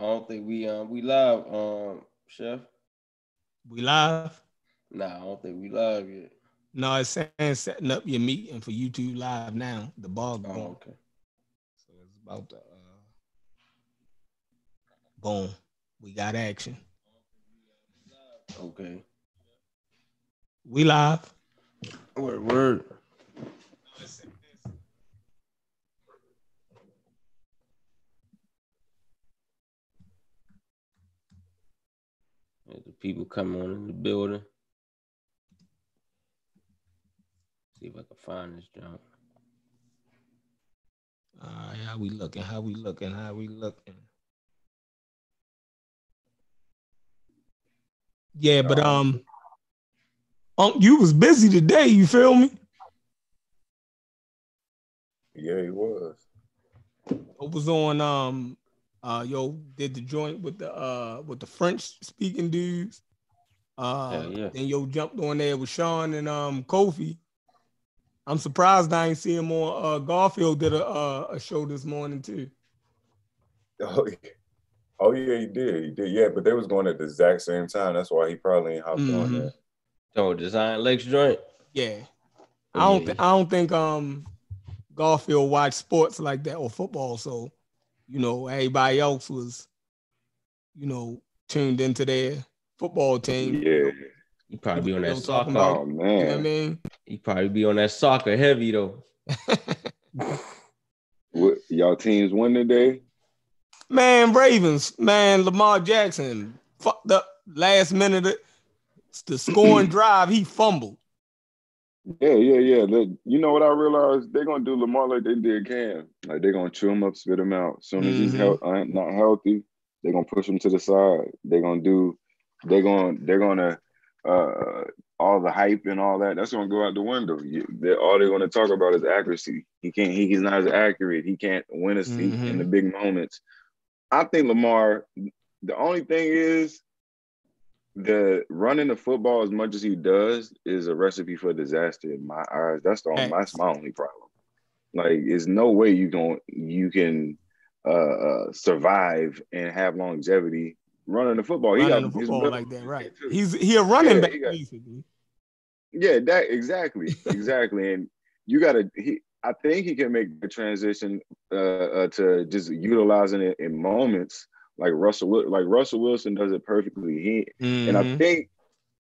I don't think we um we live, um, Chef. We live? Nah, I don't think we live yet. No, it's saying setting up your meeting for YouTube live now. The ball Oh, going. okay. So it's about to uh boom. We got action. Okay. We live. Word, word. People coming on in the building. See if I can find this jump. All right, how we looking? How we looking? How we looking? Yeah, but um, um, you was busy today. You feel me? Yeah, he was. I was on um, uh, yo did the joint with the uh with the French speaking dudes. Uh, Hell yeah. then yo jumped on there with Sean and um Kofi. I'm surprised I ain't see him on uh Garfield did a uh, a show this morning too. Oh, yeah. oh yeah, he did. He did. Yeah, but they was going at the exact same time. That's why he probably ain't hopped on Mhm. there. Oh, design Lex joint. Yeah. Oh, I don't yeah, thi- I don't think um Garfield watched sports like that or football. So, you know, everybody else was, you know, tuned into their football team. Yeah. He probably be on that soccer. about- Oh You know what I mean? He probably be on that soccer heavy though. What, y'all teams win today? man, Ravens, man, Lamar Jackson fucked up last minute. of- The scoring drive, he fumbled. Yeah, yeah, yeah. You know what I realized? They're gonna do Lamar like they did Cam. Like they're gonna chew him up, spit him out. As soon as he's Mhm. health, uh, not healthy, they're gonna push him to the side. They're gonna do. They're gonna. They're gonna. Uh, all the hype and all that. That's gonna go out the window. You, they all they're gonna talk about is accuracy. He can't. He, he's not as accurate. He can't win a seat in the big moments. I think Lamar. The only thing is the running the football as much as he does is a recipe for disaster in my eyes. That's the only, that's my only problem. Like, there's no way you can you can uh, uh, survive and have longevity running the football. He running got the football like that, right? He's he a running Yeah, back got- basically. Yeah, that exactly, exactly. and you got to. He, I think he can make the transition uh, uh, to just utilizing it in moments like Russell. Like Russell Wilson does it perfectly. He and I Mhm. think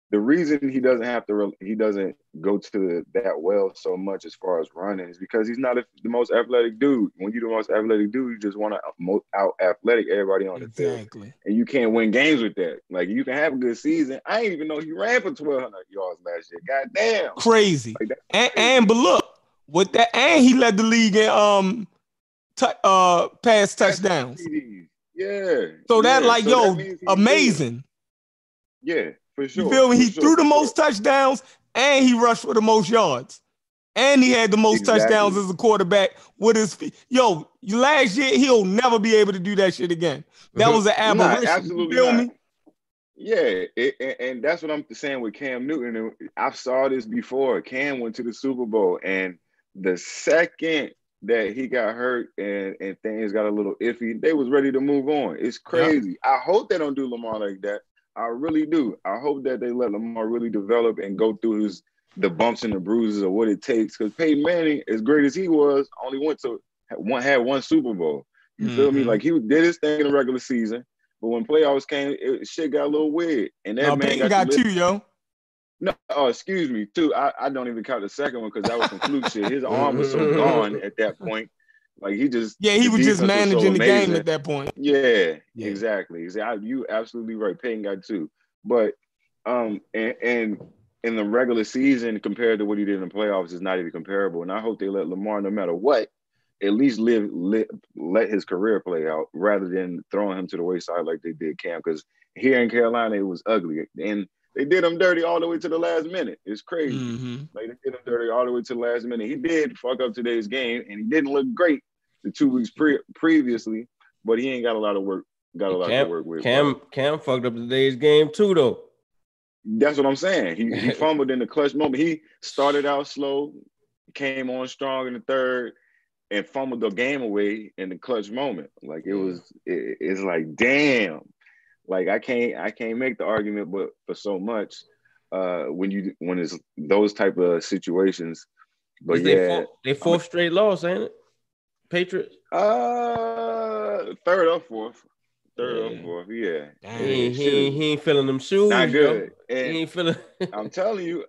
the reason he doesn't have to re- he doesn't go to the, that well so much as far as running is because he's not a, the most athletic dude. When you're the most athletic dude, you just want to out athletic everybody on the field, exactly. and you can't win games with that. Like you can have a good season. I didn't even know he ran for 1,200 yards last year. God damn! Crazy. Like that- And, and but look, with that, and he led the league in um tou- uh pass touchdowns. Yeah. So that yeah. like So yo, that amazing. Yeah, for sure. You feel me? He sure, threw the most sure. touchdowns and he rushed for the most yards. And he had the most Exactly. touchdowns as a quarterback with his feet. Yo, last year he'll never be able to do that shit again. That was an Nah, aberration. you absolutely feel not. me? Yeah, it, and, and that's what I'm saying with Cam Newton. I saw this before. Cam went to the Super Bowl, and the second that he got hurt and, and things got a little iffy, they was ready to move on. It's crazy. I hope they don't do Lamar like that. I really do. I hope that they let Lamar really develop and go through his the bumps and the bruises of what it takes. Because Peyton Manning, as great as he was, only went to one had one Super Bowl. You feel me? Mhm. Like he did his thing in the regular season, but when playoffs came, it, shit got a little weird. And that No, man Peyton got, got two, yo. No, oh, excuse me, too. I, I don't even count the second one because that was some fluke shit. His arm was so gone at that point. Like he just Yeah, he was just defense so managing the game at that point. Yeah, Yeah. exactly. Exactly. You absolutely right. Payne got two, but um, and, and in the regular season compared to what he did in the playoffs is not even comparable. And I hope they let Lamar, no matter what, at least live, live let his career play out rather than throwing him to the wayside like they did Cam. Because here in Carolina, it was ugly, and they did him dirty all the way to the last minute. It's crazy. hmm Like they did him dirty all the way to the last minute. He did fuck up today's game, and he didn't look great the two weeks pre- previously, but he ain't got a lot of work. Got a lot Cam, to work with. Cam, Cam fucked up today's game too, though. That's what I'm saying. He he fumbled in the clutch moment. He started out slow, came on strong in the third, and fumbled the game away in the clutch moment. Like it was, it, it's like damn. Like I can't, I can't make the argument, but for so much, uh, when you when it's those type of situations. But yeah, they, four, they fourth straight loss, ain't it? Patriots. uh, third or fourth, third Yeah. or fourth, yeah. Damn. He, ain't- he, ain't- he ain't feeling them shoes. Not good. He ain't feeling. I'm telling you,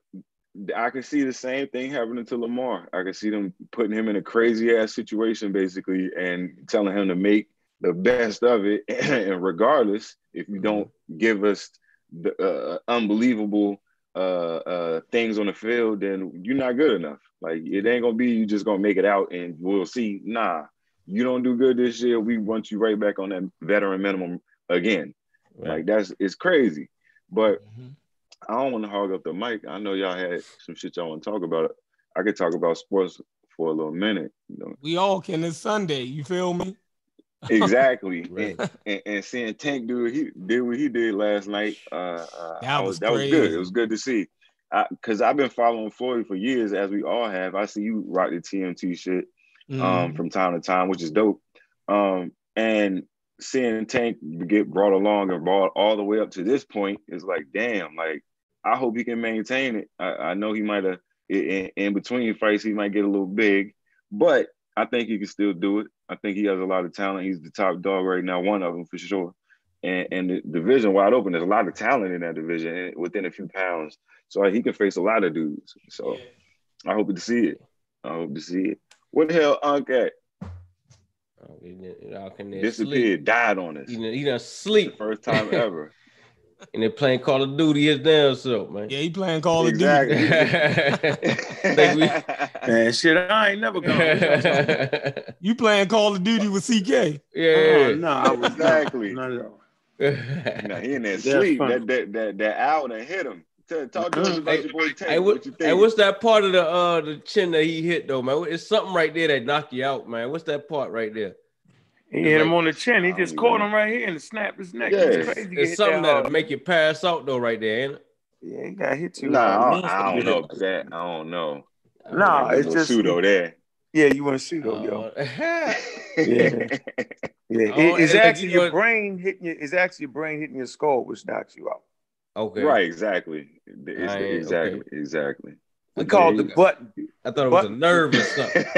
I can see the same thing happening to Lamar. I can see them putting him in a crazy ass situation, basically, and telling him to make the best of it. and regardless, if you don't give us the uh, unbelievable uh, uh, things on the field, then you're not good enough. Like it ain't gonna be you just gonna make it out and we'll see. Nah, you don't do good this year. We want you right back on that veteran minimum again. Like that's it's crazy. But Mhm. I don't want to hog up the mic. I know y'all had some shit y'all want to talk about. I could talk about sports for a little minute. You know, We all can. It's Sunday. You feel me? Exactly. Right. and, and, and seeing Tank do what he did what he did last night. Uh, uh, That I was that was good. It was good to see. Because I've been following Floyd for years, as we all have. I see you rock the TMT shit um, Mhm. from time to time, which is dope. Um, and seeing Tank get brought along and brought all the way up to this point is like, damn, like I hope he can maintain it. I, I know he might have in, in between fights, he might get a little big, but I think he can still do it. I think he has a lot of talent. He's the top dog right now, one of them for sure. And, and the division wide open. There's a lot of talent in that division within a few pounds. So he can face a lot of dudes. So I hope to see it. I hope to see it. What the hell, Unc at? Oh, he done- y'all can there Disappeared, died on us. Sleep. He done The sleep, first time ever. And they're playing Call of Duty his damn self, man. Yeah, he playing Call of Duty. Think Man, shit, I ain't never gone. yeah, You playing Call of Duty with CK? yeah. Oh, no, I was Exactly. Not at all. Nah, he in there That's sleep. funny. That that that that owl that hit him. Tell, talk to us about your boy Tank. Hey, what, what, you hey, think? what's that part of the uh the chin that he hit though, man? It's something right there that knocked you out, man. What's that part right there? He hit him on the chin. He just caught know. him right here and snapped his neck. Yeah. It's crazy. It's something that that'll make you pass out though, right there, ain't it? Yeah, he got hit too. Nah, I hard. don't, I don't know hit. that. I don't know. Nah, Like, it's no just- pseudo there. Yeah, you want to shoot him, yo. Uh, Yeah. Yeah, Oh, it's actually your know- brain hitting your. It's actually your brain hitting your skull, which knocks you out. okay, Right, exactly. It's, I exactly, okay. exactly. We call it the Yeah. button. I thought it was a nerve or something.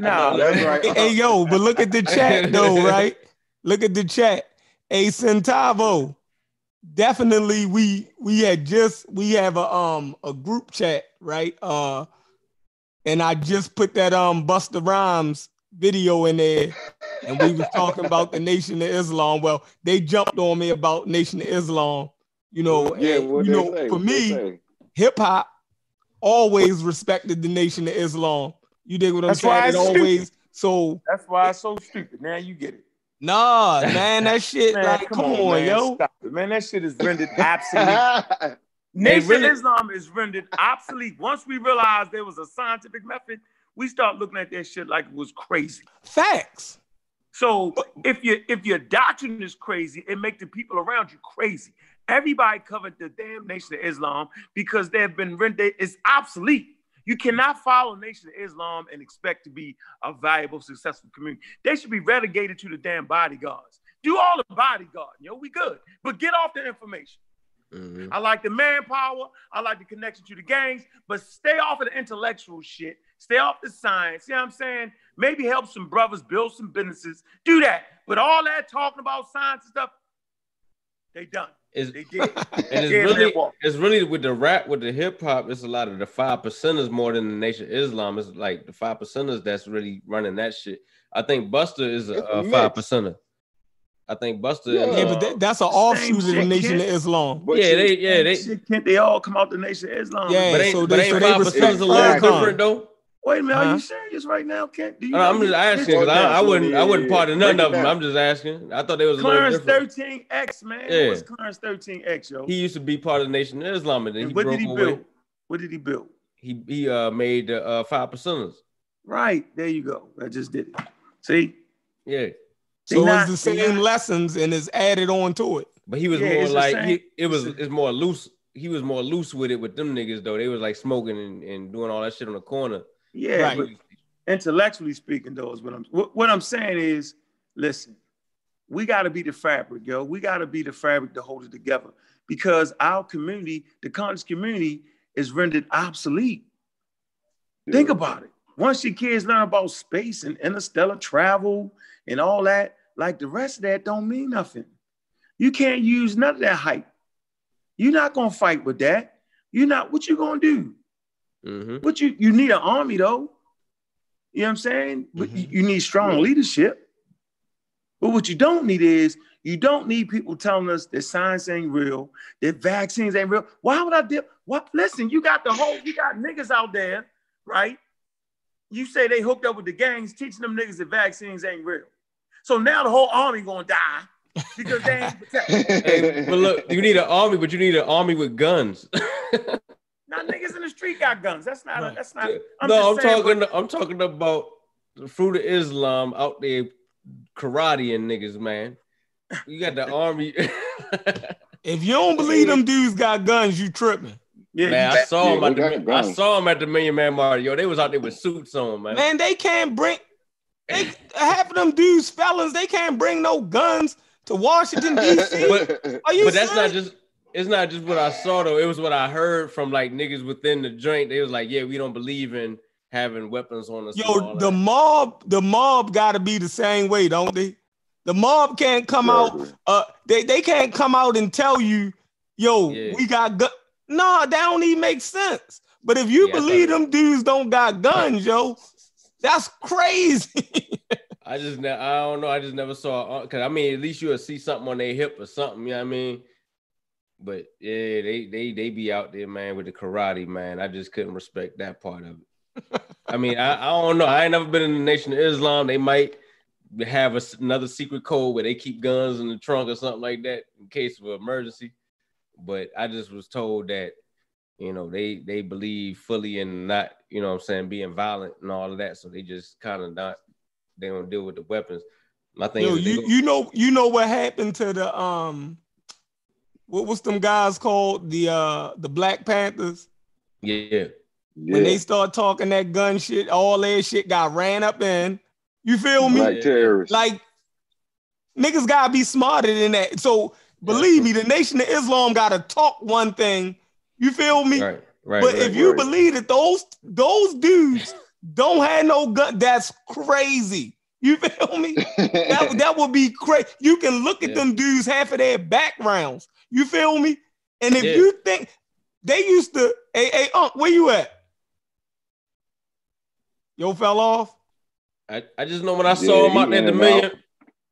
Nah, that's right. Hey, hey, yo, but look at the chat though, right? Look at the chat. A Centavo. Definitely we we had just we have a um a group chat, right? Uh and I just put that um Busta Rhymes video in there and we was talking about the Nation of Islam. Well, they jumped on me about Nation of Islam, you know, yeah, and, what you know, say? for What me, hip hop always respected the Nation of Islam. You dig what I'm That's why saying? It it's always so That's why it's so stupid. Now you get it. nah, man, that shit Man, like come, on, man, yo. Stop it, man. That shit is rendered obsolete. Nation really- Islam is rendered obsolete. Once we realized there was a scientific method, we start looking at that shit like it was crazy. Facts. So if you if your doctrine is crazy, it make the people around you crazy. Everybody covered the damn Nation of Islam because they've been rendered it's obsolete. You cannot follow Nation of Islam and expect to be a valuable, successful community. They should be relegated to the damn bodyguards. Do all the bodyguard, yo, we good. But get off the information. Mhm. I like the manpower. I like the connection to the gangs, but stay off of the intellectual shit. Stay off the science. See what I'm saying? Maybe help some brothers build some businesses. Do that. But all that talking about science and stuff, they done. It's, They and it's really it's really with the rap with the hip hop it's a lot of the five percenters more than the nation of islam it's like the five percenters that's really running that shit i think Busta is a, a a five percenter i think Busta Yeah. is, Yeah, uh, but that, that's an offshoot of the Nation kid. of Islam. But yeah you- they yeah they Shit, can't they all come out the Nation of Islam? Yeah. but ain't, so but they- ain't so five percenters a little different though Wait a minute, are Huh? you serious right now, Kent? Do you know I'm just asking because I, I wouldn't down. I wouldn't part of none of them. I'm just asking. I thought they was Clarence 13X, man. Yeah. What's Clarence 13X, yo? He used to be part of the Nation of Islam, and then he what broke did he away. build? What did he build? He he uh made the uh, five percenters. Right. There you go. I just did it. See? Yeah, They So not- it's the same not- lessons and it's added on to it. but he was Yeah, more like he, it was it's it's more loose. He was more loose with it with them niggas though. They was like smoking and, and doing all that shit on the corner. Yeah, Right. but intellectually speaking, though, is what I'm what, what I'm saying is, listen, we got to be the fabric, yo. We got to be the fabric to hold it together because our community, the conscious community, is rendered obsolete. Yeah. Think about it. Once your kids learn about space and interstellar travel and all that, like the rest of that don't mean nothing. You can't use none of that hype. You're not gonna fight with that. You're not. What you gonna do? Mm-hmm. But you you need an army though. You know what I'm saying? But mm-hmm. you need strong leadership. But what you don't need is you don't need people telling us that science ain't real, that vaccines ain't real. Why would I dip? What? Listen, you got the whole, you got niggas out there, right? You say they hooked up with the gangs, teaching them niggas that vaccines ain't real. So now the whole army gonna die because they ain't protected. hey, but look, you need an army, but you need an army with guns. Not niggas in the street got guns. That's not. Right. That's not. I'm no, I'm saying, talking. But, I'm talking about the fruit of Islam out there, karate and niggas, man. You got the army. if you don't believe them dudes got guns, you tripping. Yeah, man, I saw them at the, I saw them at the Million Man March. Yo, they was out there with suits on, man. Man, they can't bring. They half of them dudes felons. They can't bring no guns to Washington D.C. but, Are you but that's not just it's not just what I saw though. It was what I heard from like niggas within the joint. They was like, yeah, we don't believe in having weapons on us. Yo, the mob, the mob got to be the same way, don't they? The mob can't come out. Uh, they they can't come out and tell you, yo, yeah. we got gun. No, that don't even make sense. But if you yeah, believe them dudes don't got guns, yo, that's crazy. I just, ne- I don't know. I just never saw. Cause I mean, at least you'll see something on their hip or something. You know what I mean? But yeah, they they they be out there, man, with the karate, man. I just couldn't respect that part of it. I mean, I, I don't know. I ain't never been in the Nation of Islam. They might have a, another secret code where they keep guns in the trunk or something like that in case of an emergency. But I just was told that, you know, they they believe fully in not, you know, I'm saying, being violent and all of that. So they just kind of not, they don't deal with the weapons. My thing Yo, you, go- you know, you know what happened to the um what was them guys called? The uh the Black Panthers. Yeah. When they start talking that gun shit, all that shit got ran up in. You feel me? Black terrorists. Like niggas gotta be smarter than that. So believe me, the Nation of Islam gotta talk one thing. You feel me? Right. Right, but right, if you right. believe that those those dudes don't have no gun, that's crazy. You feel me? that, that would be crazy. You can look at yeah. them dudes, half of their backgrounds. You feel me? And if yeah. you think they used to, hey, hey, Unc, where you at? Yo, fell off. I, I just know when I saw yeah, him out there at the million.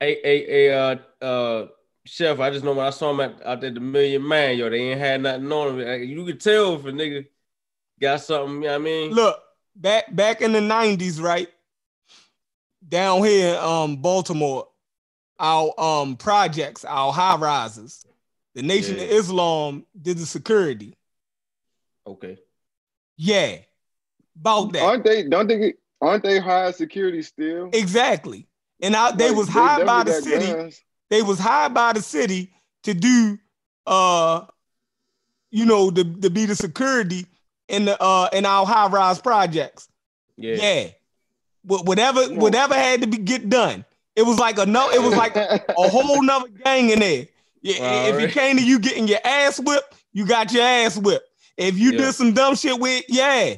Hey, hey, hey, uh, uh, chef. I just know when I saw him at, out there the million man, yo, they ain't had nothing on him. You could tell if a nigga got something. You know what I mean? Look, back back in the nineties, right? Down here, um, Baltimore, our um projects, our high rises, the Nation yeah. of Islam did the security. Okay. Yeah. About that. Aren't they? Don't they? Aren't they high security still? Exactly. And I, they like, was hired by the city. Guns. They was hired by the city to do, uh, you know, to, to be the security in the uh in our high rise projects. Yeah. Yeah. Whatever, whatever had to be get done. It was like a no. It was like a whole nother gang in there. Yeah, well, if right. it came to you getting your ass whipped, you got your ass whipped. If you yeah. did some dumb shit with, yeah,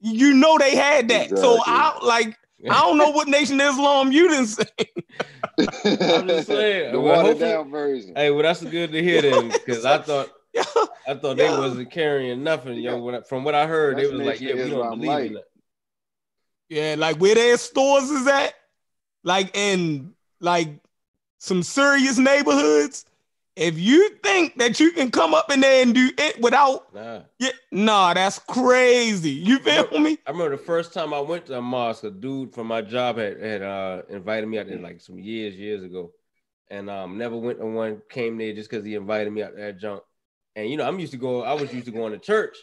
you know they had that. Exactly. So I like I don't know what Nation Islam you didn't say. I'm just saying. The well, watered down version. Hey, well, that's good to hear then, because I thought I thought they wasn't carrying nothing. Yo, I, from what I heard, that's they was like, yeah, we don't believe light. in it. Yeah, like where their stores is at, like in like some serious neighborhoods if you think that you can come up in there and do it without, nah, yeah, nah that's crazy. You feel I me? I remember the first time I went to a mosque, a dude from my job had had uh, invited me out there like some years, years ago, and um, never went to one. Came there just because he invited me out that junk. And you know, I'm used to go. I was used to going to church.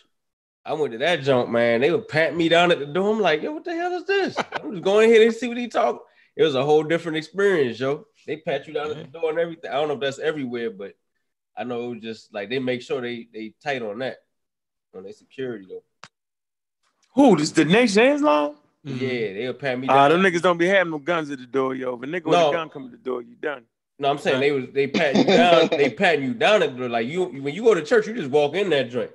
I went to that junk, man. They would pat me down at the door. I'm like, yo, what the hell is this? I'm just going here and see what he talk. It was a whole different experience, yo. They pat you down at the door and everything. I don't know if that's everywhere, but I know it was just like they make sure they they tight on that on their security though. Who Who is the Nation Islam? Mhm. Yeah, they'll pat me Ah, down. them niggas don't be having no guns at the door, yo. If a nigga with No. a gun come to the door, you done. No, I'm saying they was they patting you down. They patting you down at the door. Like you when you go to church, you just walk in that joint.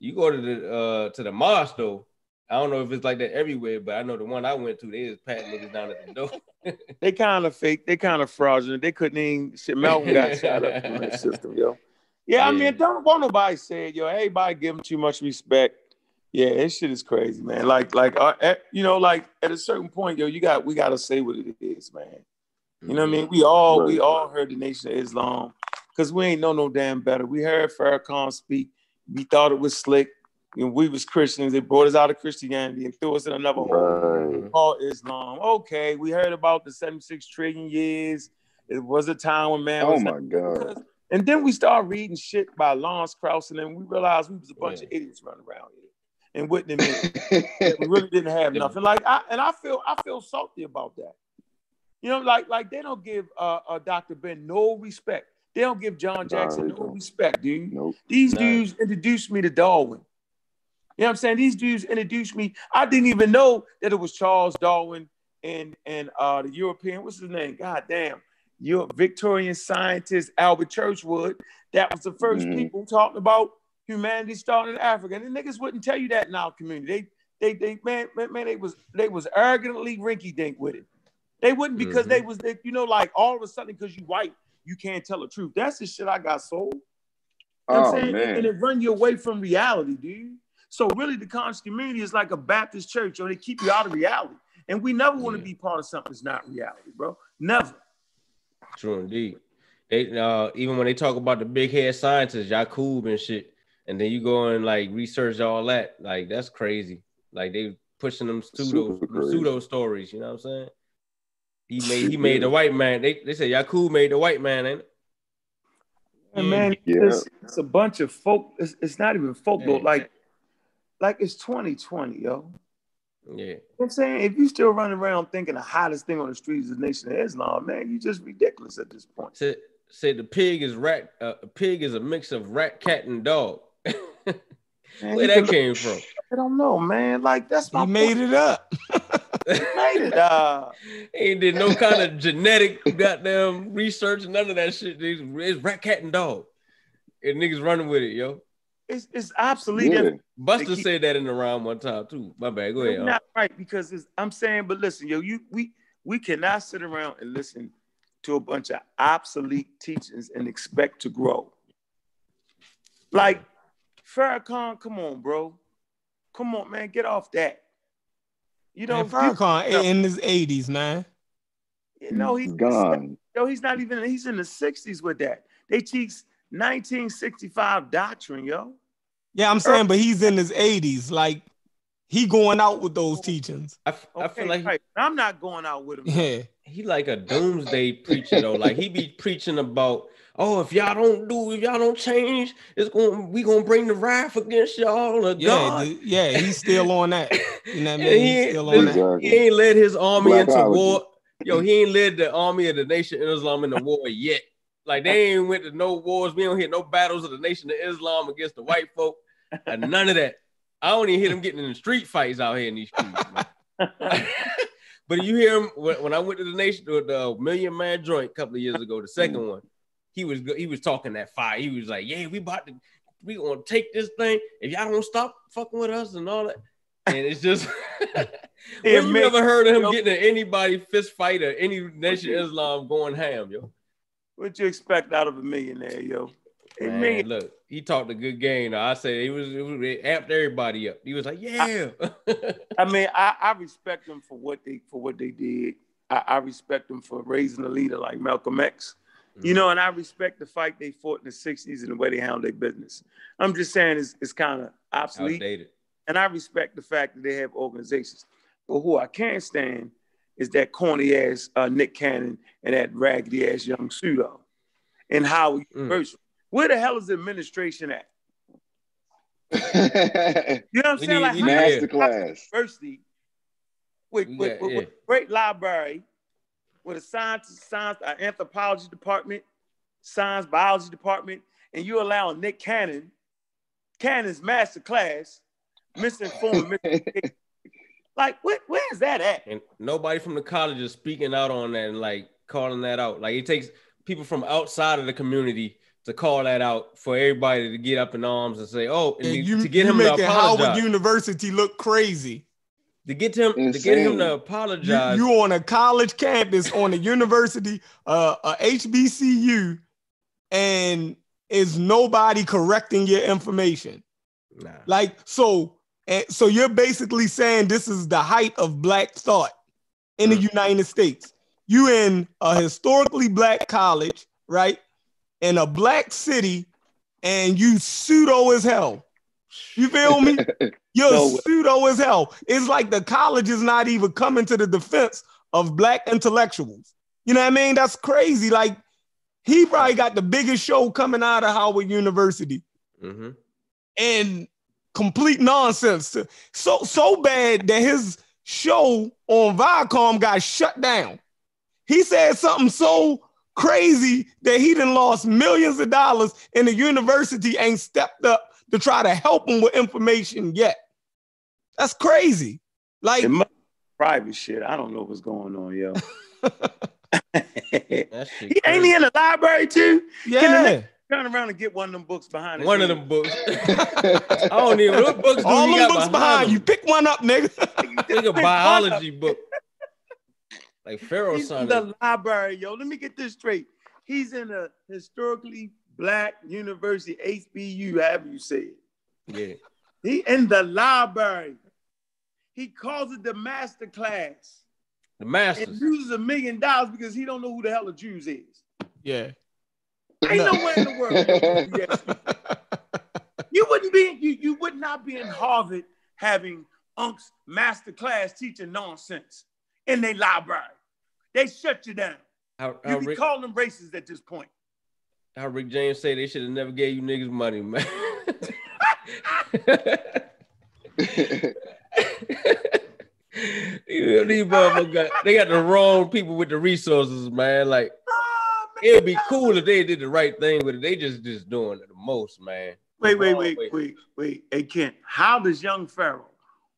You go to the uh to the mosque though. I don't know if it's like that everywhere, but I know the one I went to, they was patting niggas down at the door. They kind of fake. They kind of fraudulent. They couldn't even. Shit, Malcolm got shot up in that system, yo. Yeah, I mean, don't want nobody say it, yo. Everybody give them too much respect. Yeah, this shit is crazy, man. Like, like, uh, at, you know, like at a certain point, yo, you got we got to say what it is, man. You know what I mean? We all we all heard the Nation of Islam because we ain't know no damn better. We heard Farrakhan speak. We thought it was slick. You know, we was Christians. They brought us out of Christianity and threw us in another hole Right. called Islam. Okay, we heard about the 76 trillion years. It was a time when man Oh was my God. and then we start reading shit by Lawrence Krauss, and then we realized we was a bunch of idiots running around here. And what they meant, we really didn't have nothing. Like I and I feel I feel salty about that. You know, like like they don't give uh, uh Dr. Ben no respect. They don't give John Jackson they no respect, dude. nope. These Nah. dudes introduced me to Darwin. You know what I'm saying? These dudes introduced me. I didn't even know that it was Charles Darwin and and uh the European, what's his name? God damn. Your Victorian scientist Albert Churchward. That was the 1st Mhm. people talking about humanity starting in Africa. And the niggas wouldn't tell you that in our community. They they they man, man, man they was they was arrogantly rinky dink with it. They wouldn't because Mhm. they was they, you know, like all of a sudden because you white, you can't tell the truth. That's the shit I got sold. You know Oh I'm saying? And it run you away from reality, dude. So really the conscious community is like a Baptist church, or they keep you out of reality. And we never want to Yeah. be part of something that's not reality, bro. Never. True indeed. They uh even when they talk about the big head scientists, Yakub and shit, and then you go and like research all that, like that's crazy. Like they pushing them pseudo Super crazy. pseudo stories, you know what I'm saying? He made he made the white man. They they say Yakub made the white man, ain't it? And man, Yeah. it's, it's a bunch of folk. It's, it's not even folklore. Yeah. Like, like it's 2020, yo. You know Yeah. what I'm saying? If you still running around thinking the hottest thing on the streets is the Nation of Islam, man, you just ridiculous at this point. Say, said the pig is rat. Uh, a pig is a mix of rat, cat, and dog. Man, Where that can- came from? I don't know, man. Like that's my He made point. it up. Made it. Uh, Ain't did no kind of genetic goddamn research, none of that shit. It's, it's rat, cat, and dog. And niggas running with it, yo. It's it's obsolete. Yeah. Busta keep- said that in the round one time too. My bad. Go ahead. You're not right because it's, I'm saying, but listen, yo, you we we cannot sit around and listen to a bunch of obsolete teachings and expect to grow. Like Farrakhan, come on, bro, come on, man, get off that. You know, Man, you, Farrakhan in his 80s, man. you know he's gone. Yo, he's not even. He's in the 60s with that. They teach 1965 doctrine, yo. Yeah, I'm saying, but he's in his 80s. Like, he going out with those teachings. I, f- I Okay, feel like right. I'm not going out with him. Yeah. he like a doomsday preacher though. Like he be preaching about, oh, if y'all don't do, if y'all don't change, it's going, we gonna bring the wrath against y'all. Or Yeah, God. the- yeah, he's still on that. You know what I mean? he He's ain't- still on that. He ain't led his army into Blackology. war. Yo, he ain't led the army of the nation of Islam in the war yet. Like they ain't went to no wars. We don't hear no battles of the nation of Islam against the white folk. And none of that. I don't even hear them getting in the street fights out here in these streets. but you hear him when, when I went to the nation with the Million Man Joint a couple of years ago, the second one. He was he was talking that fire. He was like, "Yeah, we about to we gonna take this thing. If y'all don't stop fucking with us and all that." And it's just when It you make- ever heard of him yo- getting in anybody fist fight or any nation of Islam going ham, yo? What you expect out of a millionaire, yo? Man, look, he talked a good game. Though. I say he was, it was it amped everybody up. He was like, "Yeah." I mean, I, I respect them for what they for what they did. I, I respect them for raising a leader like Malcolm X. You mm-hmm. know, and I respect the fight they fought in the 60s and the way they handled their business. I'm just saying it's, it's kind of obsolete. outdated. And I respect the fact that they have organizations. But who I can't stand is that corny ass uh, Nick Cannon and that raggedy ass young pseudo and Howard Mm. University. Where the hell is the administration at? You know what I'm saying? need- like we how need- is university with, with, got- with, with yeah. a great library, with a science, science, an anthropology department, science, biology department, and you allow Nick Cannon, Cannon's master class, misinformed, mis- Like, where, where's that at? And nobody from the college is speaking out on that and like calling that out. Like it takes people from outside of the community to call that out for everybody to get up in arms and say, "Oh," and And to- you, to get you him to making Howard. University look crazy. to get him to get him Insane. to You, apologize. you on a college campus on a university, uh, a HBCU, and is nobody correcting your information. nah. Like so, and so you're basically saying this is the height of black thought in the Mm. United States. You in a historically black college, right? In a black city, and you pseudo as hell. You feel me? You're No pseudo as hell. It's like the college is not even coming to the defense of black intellectuals. You know what I mean? That's crazy. Like he probably got the biggest show coming out of Howard University hmm and complete nonsense. So so bad that his show on Viacom got shut down. He said something so crazy that he done lost millions of dollars and the university ain't stepped up to try to help him with information yet. That's crazy. Like It must be private shit. I don't know what's going on, yo. he ain't he in the library too? yeah. Turn around and get one of them books behind. his one of them books. I don't even what books do All you them books behind you. Pick one up, nigga. Think a biology book. Like Pharaoh He's in the library, yo. Let me get this straight. He's in a historically black university, HBU, however you say it. Yeah. He in the library. He calls it the master class The and masters. loses a million dollars because he don't know who the hell the Jews is. yeah. Ain't No. nowhere in the world. Yes. You wouldn't be, you, you would not be in Harvard having Unc's master class teaching nonsense in their library. They shut you down. How, You how, be Rick, calling them racist at this point. how Rick James say they should have never gave you niggas money, man. You know, These motherfuckers got, they got the wrong people with the resources, man. Like it'd be cool if they did the right thing with it. They just just doing it the most, man. Wait, wait, Wrong wait, way. wait, wait. Hey, Kent, how does young Pharaoh,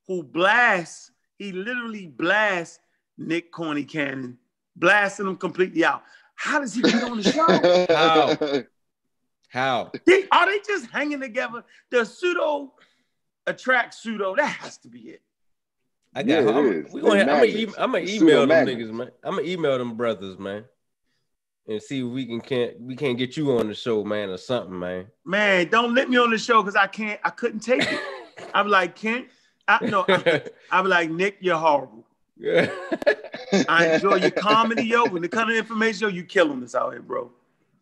who blasts, he literally blasts Nick Corny Cannon, blasting him completely out. How does he get on the show? How? How? They- are they just hanging together? The pseudo attract pseudo. That has to be it. I Yeah, got. it I'm, is. we gonna, They I'm gonna, magnets. I'm gonna email them niggas, man. I'm gonna email them brothers, man, and see if we can can't we can't get you on the show, man, or something, man. Man, don't let me on the show because I can't, I couldn't take it. I'm like, Kent, I no, I, I'm like, Nick, you're horrible. yeah. I enjoy your comedy, yo. When it comes to information, yo, you killing us out here, bro.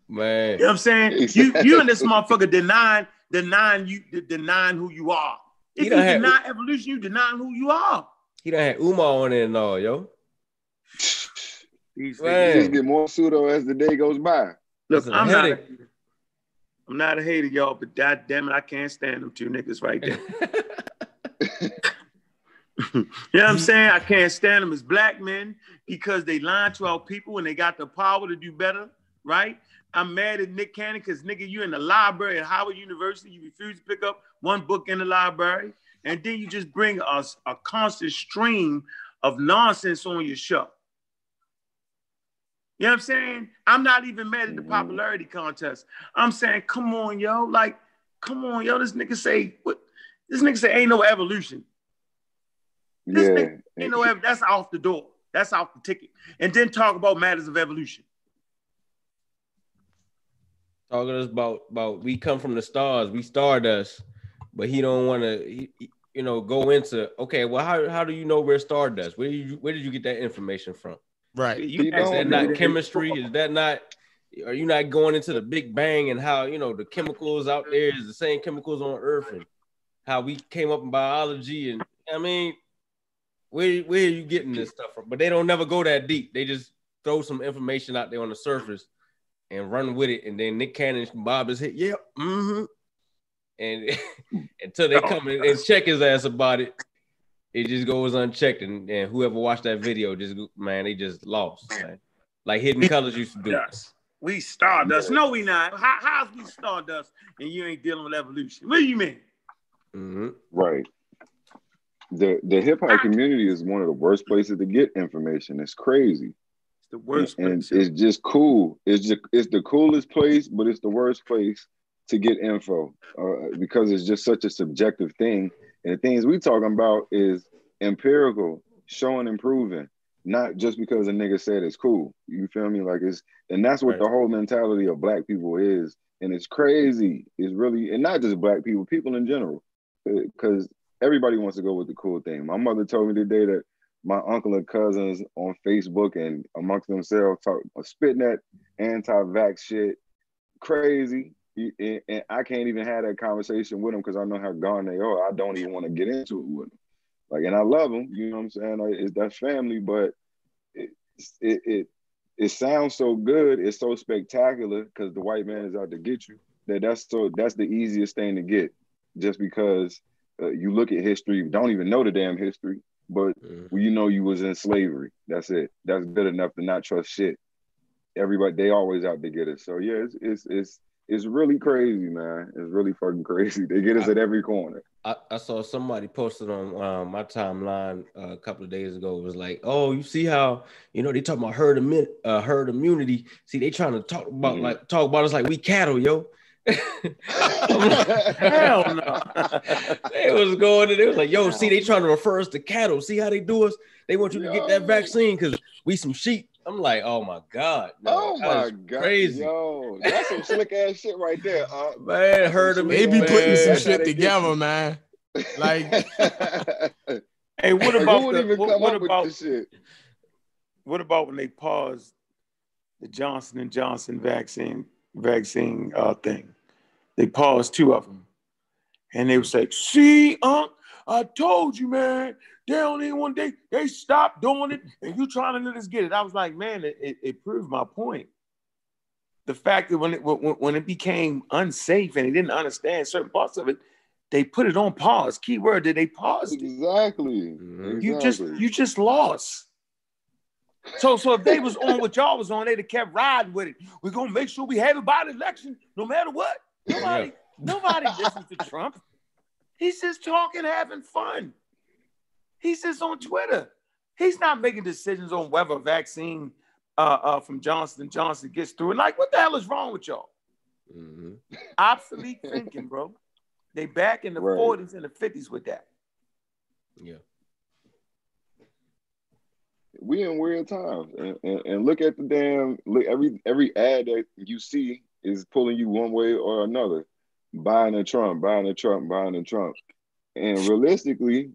man. You know what I'm saying? You you and this motherfucker denying denying you de- denying who you are. If you deny evolution, you denying who you are. He done had Umar on it and all, yo. These Man. niggas- just get more pseudo as the day goes by. Look, Listen, I'm not. A, headache. hater. I'm not a hater, y'all, but god damn it, I can't stand them two niggas right there. You know what I'm saying? I can't stand them as black men because they lying to our people and they got the power to do better, right? I'm mad at Nick Cannon because nigga, you in the library at Howard University, you refuse to pick up one book in the library, and then you just bring us a constant stream of nonsense on your show. You know what I'm saying? I'm not even mad at the Mhm. popularity contest. I'm saying, come on, yo, like, come on, yo. This nigga say what? This nigga say ain't no evolution. This Yeah. nigga ain't no ev- that's off the door. That's off the ticket. And then talk about matters of evolution. Talking to us about about we come from the stars, we stardust, but he don't want to, you know, go into okay. Well, how how do you know we're stardust? Where you where did you get that information from? Right. You He ask Is that don't nigga not know. chemistry? Is that not? Are you not going into the Big Bang and how you know the chemicals out there is the same chemicals on Earth and how we came up in biology and I mean, where where are you getting this stuff from? But they don't never go that deep. They just throw some information out there on the surface and run with it. And then Nick Cannon and Bob is hit, yep, mm-hmm. And until they come in and check his ass about it, it just goes unchecked. And, and whoever watched that video just man, they just lost. Man. Like Hidden Colors used to do. Yes. We stardust. No, we not. How, how's we stardust and you ain't dealing with evolution? What do you mean? hmm Right. the the hip hop community is one of the worst places to get information. It's crazy. It's the worst and, place. and it's just cool. It's just it's the coolest place, but it's the worst place to get info uh, because it's just such a subjective thing. And the things we talking about is empirical, showing and proving, not just because a nigga said it's cool. You feel me? Like it's and that's what Right. the whole mentality of black people is. And it's crazy. It's really and not just black people, people in general. Uh, because everybody wants to go with the cool thing. My mother told me today that my uncle and cousins on Facebook and amongst themselves talk uh, spitting that anti-vax shit crazy. And and I can't even have that conversation with them because I know how gone they are. I don't even want to get into it with them. Like, and I love them. You know what I'm saying? Like, it's that family, but it it it, it sounds so good. It's so spectacular because the white man is out to get you. That that's so that's the easiest thing to get, just because uh, you look at history, you don't even know the damn history, but Mhm. you know you was in slavery. That's it. That's good enough to not trust shit. Everybody, they always out to get us. So yeah, it's it's it's it's really crazy, man. It's really fucking crazy. They get us at every corner. I, I saw somebody posted on um, my timeline uh, a couple of days ago. It was like, "Oh, you see how you know they talking about herd uh, herd immunity? See, they trying to talk about Mhm. like talk about us like we cattle, yo." Hell no. they was going and they was like, "Yo, see, they trying to refer us to cattle. See how they do us? They want you to get that vaccine because we some sheep." I'm like, "Oh my god, no, oh my god, crazy, yo, that's some slick ass shit right there. Uh, man." Herd They They be putting some man. That's shit together, man. Like, Hey, what about the, even what, come what up about with this shit? what about when they paused the Johnson and Johnson vaccine vaccine uh, thing? They paused two of them, and they was like, "See, Unc, I told you, man. They don't even want they they stopped doing it, and you trying to let us get it." I was like, "Man, it, it, it proved my point." The fact that when it when, when it became unsafe and they didn't understand certain parts of it, they put it on pause. Keyword did they pause it. Exactly. Mhm. You just you just lost. So so if they was on what y'all was on, they'd have kept riding with it. We're gonna make sure we have it by the election, no matter what. Nobody, nobody listens to Trump. He's just talking, having fun. He's just on Twitter. He's not making decisions on whether a vaccine uh, uh, from Johnson and Johnson gets through. And like, what the hell is wrong with y'all? Mhm. Obsolete thinking, bro. They back in the Right. 40s and the 50s with that. Yeah. we in weird times and, and, and look at the damn look every every ad that you see is pulling you one way or another buying a trump buying a trump buying a trump and realistically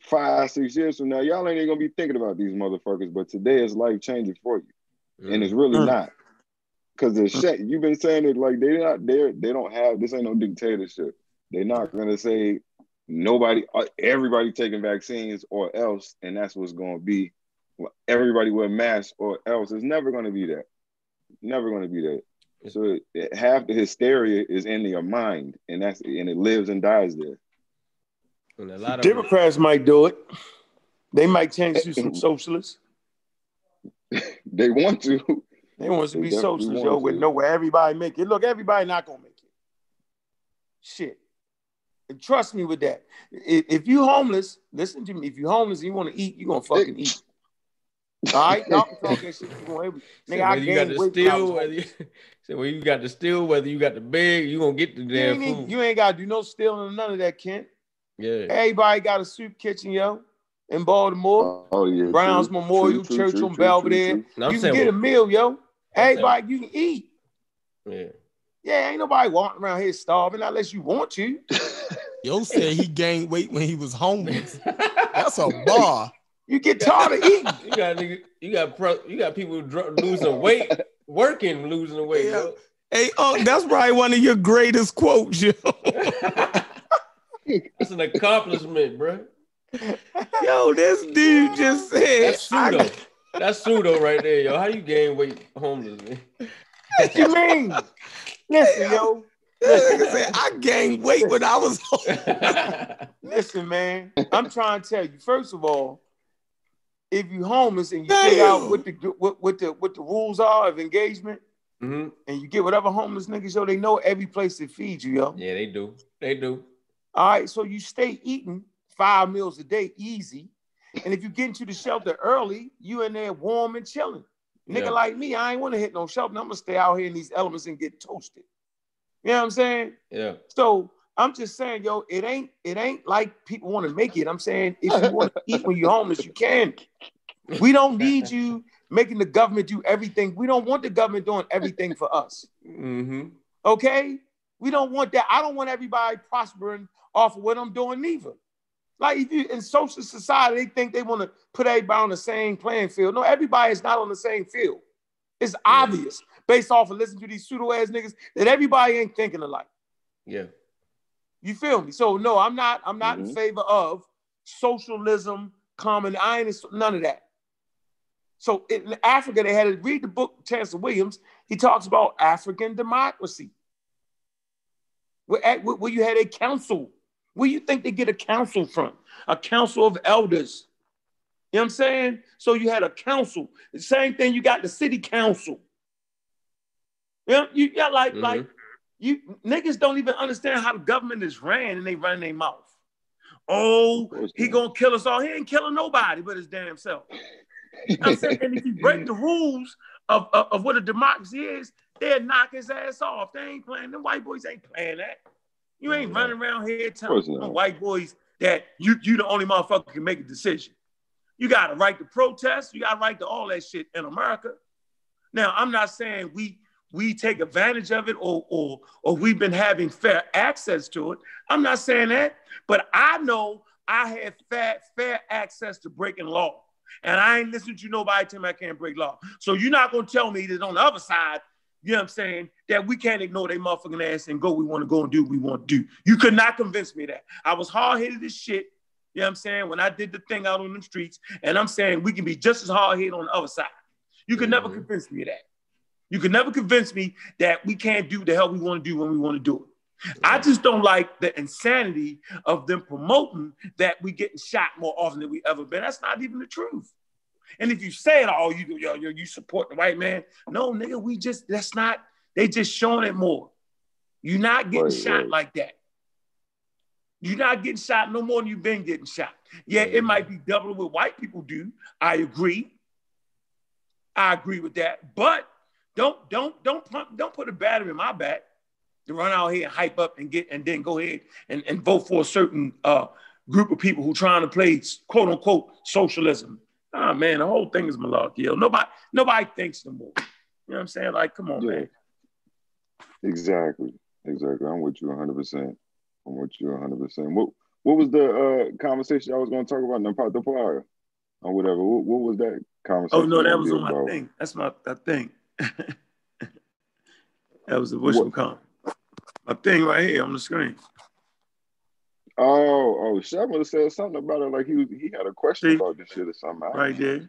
five six years from now y'all ain't even gonna be thinking about these motherfuckers but today is life changing for you. And it's really Mm. not. Because the shit you've been saying it like they're not there they don't have this ain't no dictatorship. They're not gonna say nobody uh, everybody taking vaccines or else and that's what's gonna be. Everybody wear masks or else. It's never gonna be that. Never gonna be that. So it- half the hysteria is in your mind and that's and it lives and dies there And a lot of Democrats might do it. They might change to some socialists. they want to They want to They be socialists, want yo, with to. know where everybody make it. Look, everybody not gonna make it. Shit. And trust me with that. If, if you homeless, listen to me. If you homeless and you want to eat, you're gonna fucking eat. All right, y'all can talk shit. You gonna, Say nigga, I whether you got gained the weight when I was steal, whether you say whether you got the steal, whether you got the bag, you gonna get the You damn ain't, food. you ain't gotta do no stealing or none of that, Kent. Yeah. Everybody got a soup kitchen, yo, in Baltimore. oh yeah Browns true, Memorial true, true, Church true, on true, Belvedere. true, true. No, you can saying, get a meal, yo. saying- Everybody, you can eat. yeah. Yeah, ain't nobody walking around here starving unless you want to. Yo said he gained weight when he was homeless. That's a bar. You get tired of eating. You got nigga, you got pro, you got people dr- losing weight, working, losing weight. Yeah. Hey, Unc, that's probably one of your greatest quotes, yo. Yo. That's an accomplishment, bro. Yo, this dude just said, That's pseudo. That's pseudo right there, yo. How you gain weight homeless, man? What you mean? Listen, yo. This nigga said, I gained weight when I was homeless. Listen, man. I'm trying to tell you. First of all, if you homeless and you figure out Damn. what the what, what the what the rules are of engagement, Mhm. and you get whatever homeless niggas, yo, they know every place to feed you, yo. Yeah, they do. They do. All right, so you stay eating five meals a day easy. And if you get into the shelter early, you in there warm and chilling. Nigga Yeah. like me, I ain't want to hit no shelter. I'm gonna stay out here in these elements and get toasted. You know what I'm saying? Yeah. So I'm just saying, yo, it ain't it ain't like people want to make it. I'm saying if you want to eat when you're homeless, you can. We don't need you making the government do everything. We don't want the government doing everything for us. Mm-hmm. Okay? We don't want that. I don't want everybody prospering off of what I'm doing neither. Like if you in social society, they think they want to put everybody on the same playing field. No, everybody is not on the same field. It's obvious based off of listening to these pseudo ass niggas that everybody ain't thinking alike. Yeah. You feel me? So no, I'm not. I'm not in Mhm. favor of socialism, common. I ain't none of that. So in Africa, they had to read the book Chancellor Williams. He talks about African democracy, where, at- where you had a council. Where you think they get a council from? A council of elders. You know what I'm saying? So you had a council. The same thing. You got the city council. You know, you got like Mhm. like you niggas don't even understand how the government is ran and they run their mouth. Oh, he gonna kill us all. He ain't killing nobody but his damn self. You know what I'm saying, and if you break the rules of, of, of what a democracy is, they'll knock his ass off. They ain't playing. The white boys ain't playing that. You ain't No. running around here telling them white boys that you you the only motherfucker can make a decision. You got a right to protest. You got a right to all that shit in America. Now, I'm not saying we we take advantage of it or or or we've been having fair access to it. I'm not saying that, but I know I have fair fair access to breaking law, and I ain't listening to nobody tell me I can't break law. So you're not gonna tell me that on the other side, you know what I'm saying, that we can't ignore their motherfucking ass and go. We want to go and do what we want to do. You could not convince me that. I was hard headed as shit. You know what I'm saying? When I did the thing out on them streets, and I'm saying we can be just as hard headed on the other side. You could never Mhm. convince me of that. You could never convince me that we can't do the hell we want to do when we want to do it. I just don't like the insanity of them promoting that we getting shot more often than we ever been. That's not even the truth. And if you say it, oh, you yo, yo, you support the white man. No, nigga, we just that's not. They just showing it more. You're not getting Right, shot right. like that. You're not getting shot no more than you've been getting shot. Yeah, it Mhm. might be double what white people do. I agree. I agree with that. But don't don't don't pump, don't put a battery in my back to run out here and hype up and get and then go ahead and, and vote for a certain uh, group of people who trying to play quote unquote socialism. Ah man, the whole thing is malarkey. Yo. Nobody nobody thinks no more. You know what I'm saying? Like, come on, Yeah. man. Exactly. Exactly. I'm with you 100. percent I'm with you 100. percent What What was the uh, conversation I was going to talk about? The the player or whatever. What, what was that conversation? Oh no, that was on my about? thing. That's my that thing. that was the What? called my thing right here on the screen. Oh, oh, Shaq would have said something about it. Like he was, he had a question See? about this shit or something. Right there.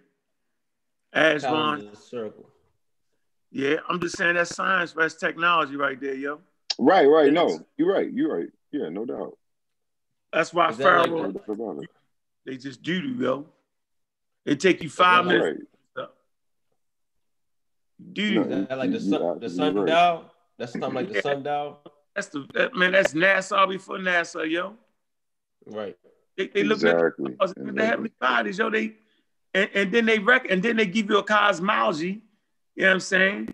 As Vaughn. Circle. Yeah, I'm just saying that's science, that's technology right there, yo. Right, right. Yes. No, you're right. You're right. Yeah, no doubt. That's why Is that like Pharaoh No doubt about it. they just do do, yo. It take you five minutes. Right. Do No, that like the You- you sun, the absolutely right. sundial? That's something like the Yeah. sundial, that's the that, man. That's NASA before NASA, yo. Right? They, they look at Exactly. the, the Exactly. heavenly bodies, yo. They and, and then they rec and then they give you a cosmology. You know what I'm saying?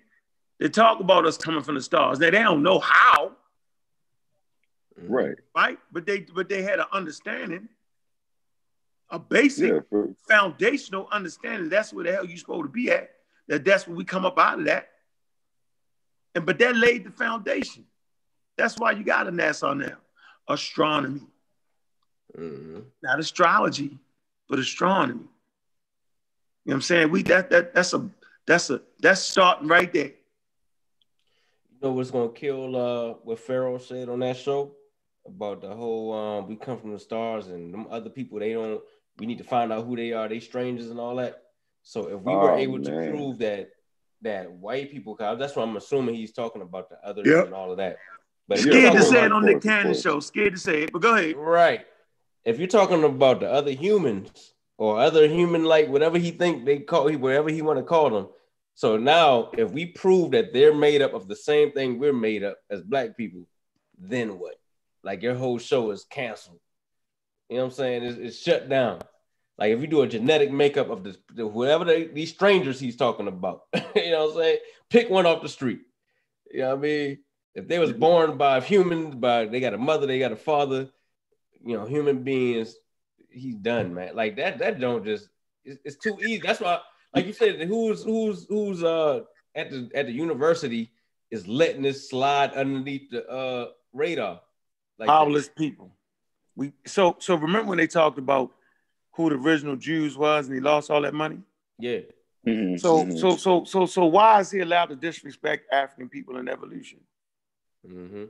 They talk about us coming from the stars. Now they don't know how, Right. right? But they but they had an understanding, a basic Yeah. For, foundational understanding. That's where the hell you supposed to be at. That that's where we come up out of that. And but that laid the foundation. That's why you got a NASA now. Astronomy, hmm not astrology, but astronomy. You know what I'm saying? We that that that's a that's a that's starting right there. You know what's gonna kill uh what Pharaoh said on that show about the whole um we come from the stars and them other people they don't we need to find out who they are, they strangers and all that. So if we were Oh, able to prove that that white people, cause that's what I'm assuming he's talking about the others Yep. and all of that. But if Yeah, you're Scared to say it on the Cannon show. Scared to say it, but go ahead. Right. If you're talking about the other humans or other human like whatever he think they call him, whatever he want to call them. So now if we prove that they're made up of the same thing we're made up as black people, then what? Like your whole show is canceled. You know what I'm saying? It's, it's shut down. Like if you do a genetic makeup of this, whoever they, these strangers he's talking about, you know what I'm saying? Pick one off the street. You know what I mean? If they was born by humans, by they got a mother, they got a father, you know, human beings, he's done, man. Like that, that don't just it's, it's too easy. That's why, like you said, who's who's who's uh at the at the university is letting this slide underneath the uh radar. Like Powerless people. We so so remember when they talked about who the original Jews was and he lost all that money? Yeah. Mm-hmm. So mm-hmm. so so so so why is he allowed to disrespect African people in evolution? Mm-hmm.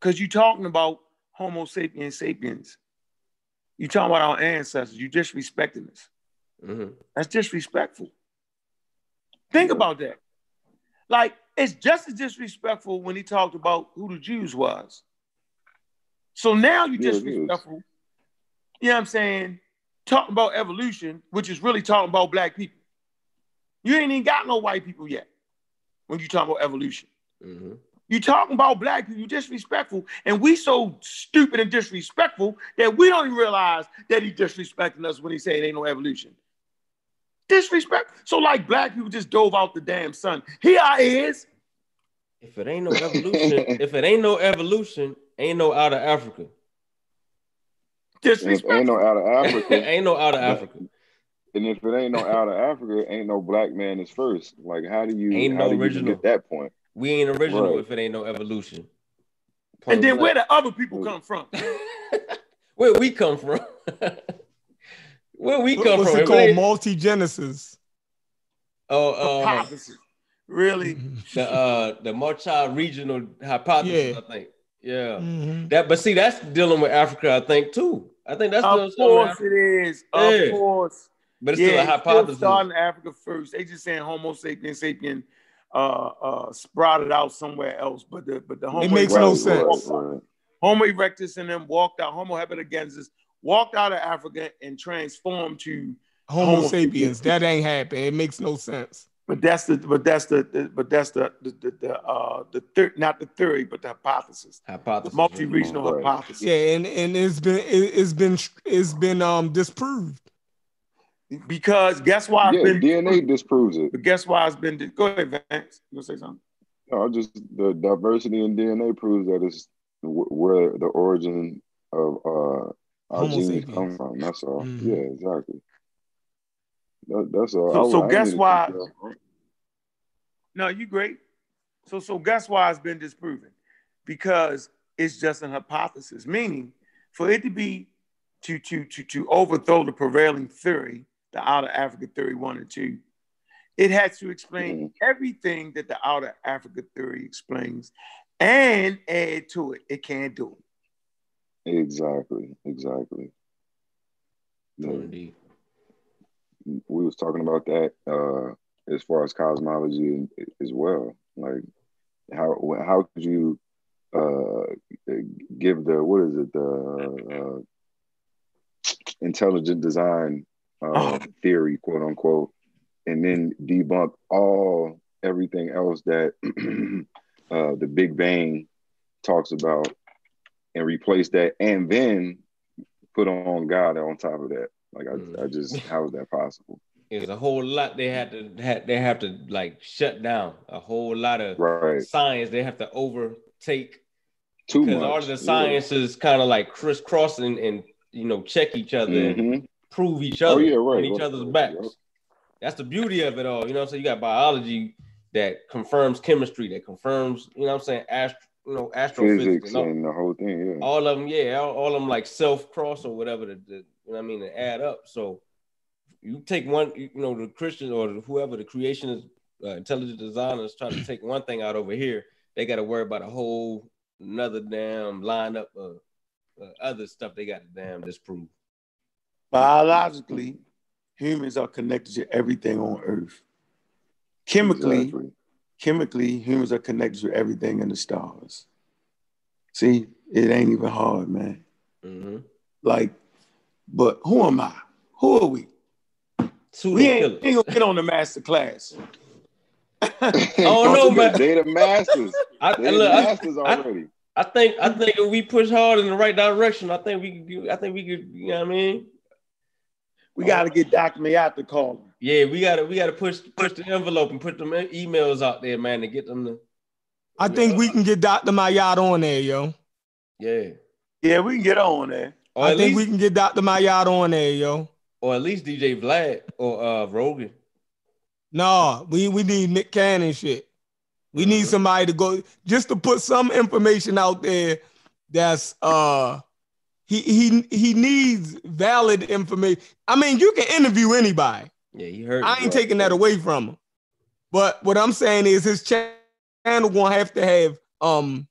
Because you're talking about Homo sapiens sapiens. You talking about our ancestors. You disrespecting us. Mm-hmm. That's disrespectful. Think about that. Like it's just as disrespectful when he talked about who the Jews was. So now you disrespectful. You know what I'm saying? Talking about evolution, which is really talking about black people. You ain't even got no white people yet when you talk about evolution. Mm-hmm. You talking about black people, you disrespectful, and we so stupid and disrespectful that we don't even realize that he disrespecting us when he say it ain't no evolution. Disrespect. So like black people just dove out the damn sun. Here I is. If it ain't no evolution, if it ain't no evolution, ain't no out of Africa. Disrespect. Ain't no out of Africa. ain't no out of Africa. And if it ain't no out of Africa, ain't no black man is first. Like, how do you ain't how no do original. you get that point? We ain't original Right. if it ain't no evolution. And then where blank. the other people come from? where we come from? where we What- come What's from? it called? ain't- Multi-genesis. Oh, uh, Hypothesis. Really? the uh the Marchal regional hypothesis, Yeah. I think. Yeah. Mhm. That but see, that's dealing with Africa, I think, too. I think that's dealing Of with something with course Africa, it is. Of Yeah. course. but it's yeah, still a it's still hypothesis. starting Africa first. They just saying Homo sapien sapien uh, uh, sprouted out somewhere else, but the but the Homo it makes Right, no sense. right. Homo erectus and them walked out. Homo habiligensis walked out of Africa and transformed to. Homo Homo sapiens. That ain't happen. It makes no sense. But that's the but that's the, the but that's the the the, the uh the third not the theory but the hypothesis, the Hypothesis. multi-regional Right. hypothesis. Yeah, and and it's been it, it's been it's been um disproved. Because guess why Yeah, been DNA disproves it. But guess why it's been go ahead, Vance. You gonna say something? No, I just the diversity in DNA proves that it's where the origin of uh, our genes come from. That's all. Mhm. Yeah, exactly. That, that's all. So- I- so I guess need why- No, you great. So so guess why it's been disproven? Because it's just an hypothesis, meaning for it to be to to to to overthrow the prevailing theory, the out of Africa theory one and two, it has to explain everything that the out of Africa theory explains and add to it. It can't do it. Exactly. Exactly. Yeah. Indeed. we was talking about that uh as far as cosmology as well like how how could you uh give the what is it the uh, intelligent design uh, Oh. theory quote unquote and then debunk all everything else that uh the big bang talks about and replace that and then put on god on top of that. Like i, I just how is that possible? There's a whole lot they had to had they have to like shut down. A whole lot of right. science they have to overtake too because much all of the sciences kind of like crisscrossing and, you know check each other and Mhm. Prove each Oh, other yeah, right, on each right, other's right, backs. That's the beauty of it all. You know what I'm saying? You got biology that confirms chemistry, that confirms, you know what I'm saying, Ast- you know, astrophysics physics and all, and the whole thing yeah all of them, yeah, all, all of them like self-cross or whatever, to, to- you know what I mean, to add up. So you take one, you know, the Christian or whoever the creationist, uh, intelligent designers try to take one thing out over here, they got to worry about a whole another damn lineup of uh, other stuff they got to damn disprove. Biologically, humans are connected to everything on Earth. Chemically, Exactly. chemically, humans are connected to everything in the stars. See, it ain't even hard, man. Mm-hmm. Like, but who am I? Who are we? Pseudo We ain't, killers. ain't gonna get on the master class. Oh, no, man. They the masters. I, They look, the I, masters I- already. I think I think if we push hard in the right direction, I think we could. do- I think we could. You know what I mean? We got to get Dr. Mayat to call him. Yeah, we gotta we gotta push push the envelope and put them emails out there, man, to get them to. I think we can get Dr. Mayat on there, yo. Yeah. Yeah, we can get on there. Or I think least, we can get Dr. Mayat on there, yo. or at least DJ Vlad or uh Rogan. No, we, we need Nick Cannon shit. We need Mhm. somebody to go just to put some information out there that's uh he he he needs valid information. I mean, you can interview anybody. Yeah, he heard. I ain't taking that away from him. But what I'm saying is his cha- channel gonna have to have um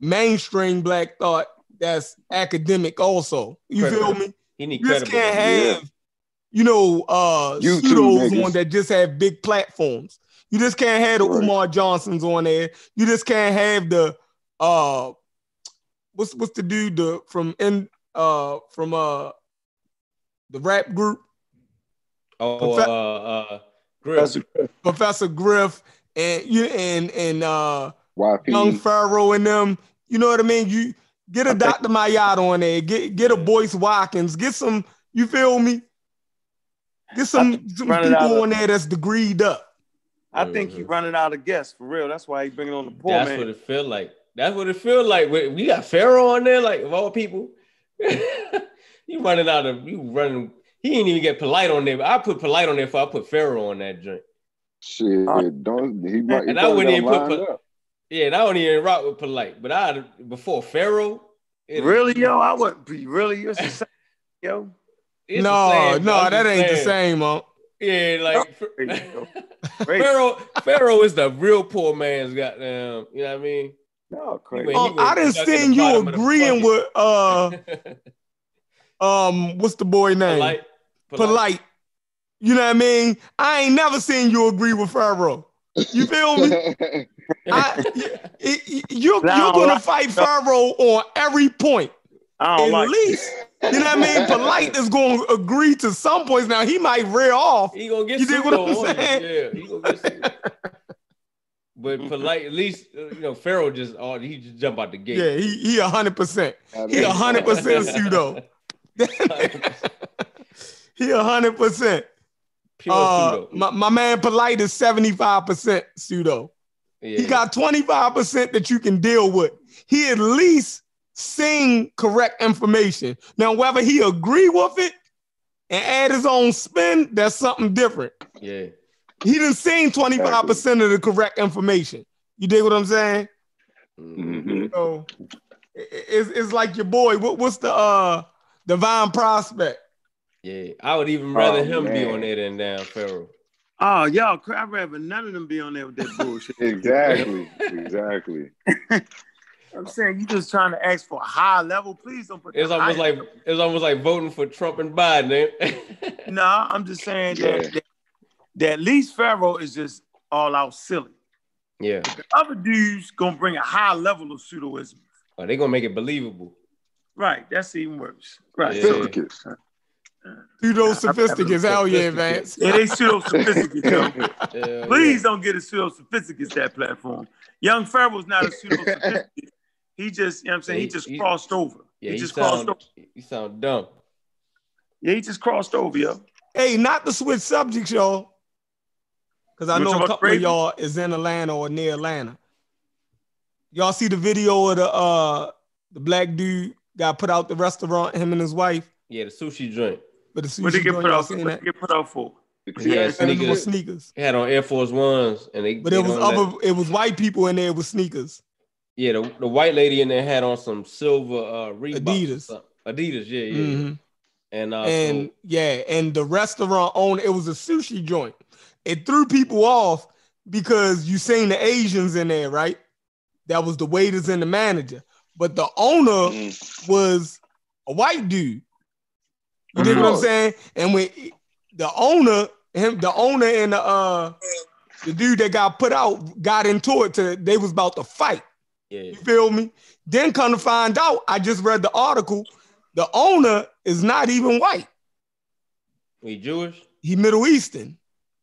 mainstream black thought that's academic also. You feel me? He need You just can't Yeah. have, you know, uh YouTube pseudos niggas. on that just have big platforms. You just can't have the Right. Umar Johnsons on there. You just can't have the uh what's what's the dude the from in uh from uh the rap group Oh, Profe- uh, uh, Griff. Professor Griff and you and and uh YP. Young Pharaoh and them. You know what I mean? You get a I think- Dr. Mayat on there. Get get a Boyce Watkins. Get some. You feel me? Get some, some running out people of- on there that's degreed up. I think he's running out of guests for real. That's why he's bringing on the poor That's man. what it feel like. That's what it feel like. We, we got Pharaoh on there, like of all people. you running out of you running. He didn't even get Polight on there. I put Polight on there before I put Pharaoh on that joint. Shit, Uh, don't he might he and I probably wouldn't even put lined pol- up. Yeah, and I don't even rock with Polight, but I before Pharaoh. it- really, yo? I would be really. You're so- yo. it's no, the same, no, that ain't the same, man. Yeah, like Crazy, Pharaoh. Pharaoh is the real poor man's goddamn. You know what I mean? No, crazy. went- Um, I didn't stuck in the seen you bottom of the agreeing with uh um what's the boy name? Polight, Polight. You know what I mean? I ain't never seen you agree with Pharaoh. You feel me? I, y- y- you're, you're gonna right. fight Pharaoh on every point. I don't At like. least, you know what I mean? Polight is going to agree to some points. Now he might rear off. He gonna get You dig what I'm on you. saying? Yeah, But Polight, at least uh, you know Pharaoh just oh he just jump out the gate. Yeah, he he a hundred percent. He a hundred percent pseudo. he a hundred percent. Pure Uh, pseudo. my, my man Polight is seventy five percent pseudo. yeah. He got twenty five percent that you can deal with. He at least sing correct information. Now whether he agree with it and add his own spin, that's something different. yeah. He didn't sing 25% of the correct information. You dig what I'm saying? Mhm. Mhm. So i- i- it's, it's like your boy. What, what's the uh divine prospect? Yeah. I would even rather Oh, him be on there than down Pharaoh. Oh, y'all, cra- I'd rather none of them be on there with that bullshit. Exactly, exactly. I'm saying you just trying to ask for a high level. Please don't put. It's almost high- like it's almost like voting for Trump and Biden. eh? Nah, I'm just saying Yeah. that, that that at least Pharaoh is just all out silly. yeah. The other dudes gonna bring a high level of pseudoism. Oh, they gonna make it believable. Right, that's even worse. Right. Yeah. So, Sophisticates. Pseudo sophisticates. Hell yeah, Vance. yeah, they pseudo sophisticates. yo. Yeah, Please don't get a pseudo sophisticates that platform. Young Pharaoh's not a pseudo sophisticate. He just, you know what I'm saying? He He- just he- crossed over. Yeah, he you just crossed over. you sound dumb. Yeah, he just crossed over, yo. Hey, not to switch subjects, y'all. Because I You know a about couple of y'all is in Atlanta or near Atlanta. Y'all see the video of the uh the black dude got put out the restaurant, him and his wife, Yeah, the sushi joint. But the What they sushi get put Y'all out? seen What that? get put out for? Yeah, And them were sneakers. sneakers. He had on Air Force Ones, and they. But it was don't let- other. It was white people in there with sneakers. Yeah, the, the white lady in there had on some silver uh Reeboks Adidas. Adidas, yeah, yeah. Mhm. And uh, and so, yeah, and the restaurant owner, it was a sushi joint. It threw people off because you seen the Asians in there, right? That was the waiters and the manager. But the owner was a white dude. You dig what I'm saying? And when the owner, him, the owner and the uh the dude that got put out got into it to they was about to fight. yeah, You feel me? Then come to find out, I just read the article. The owner is not even white. we Jewish. He Middle Eastern.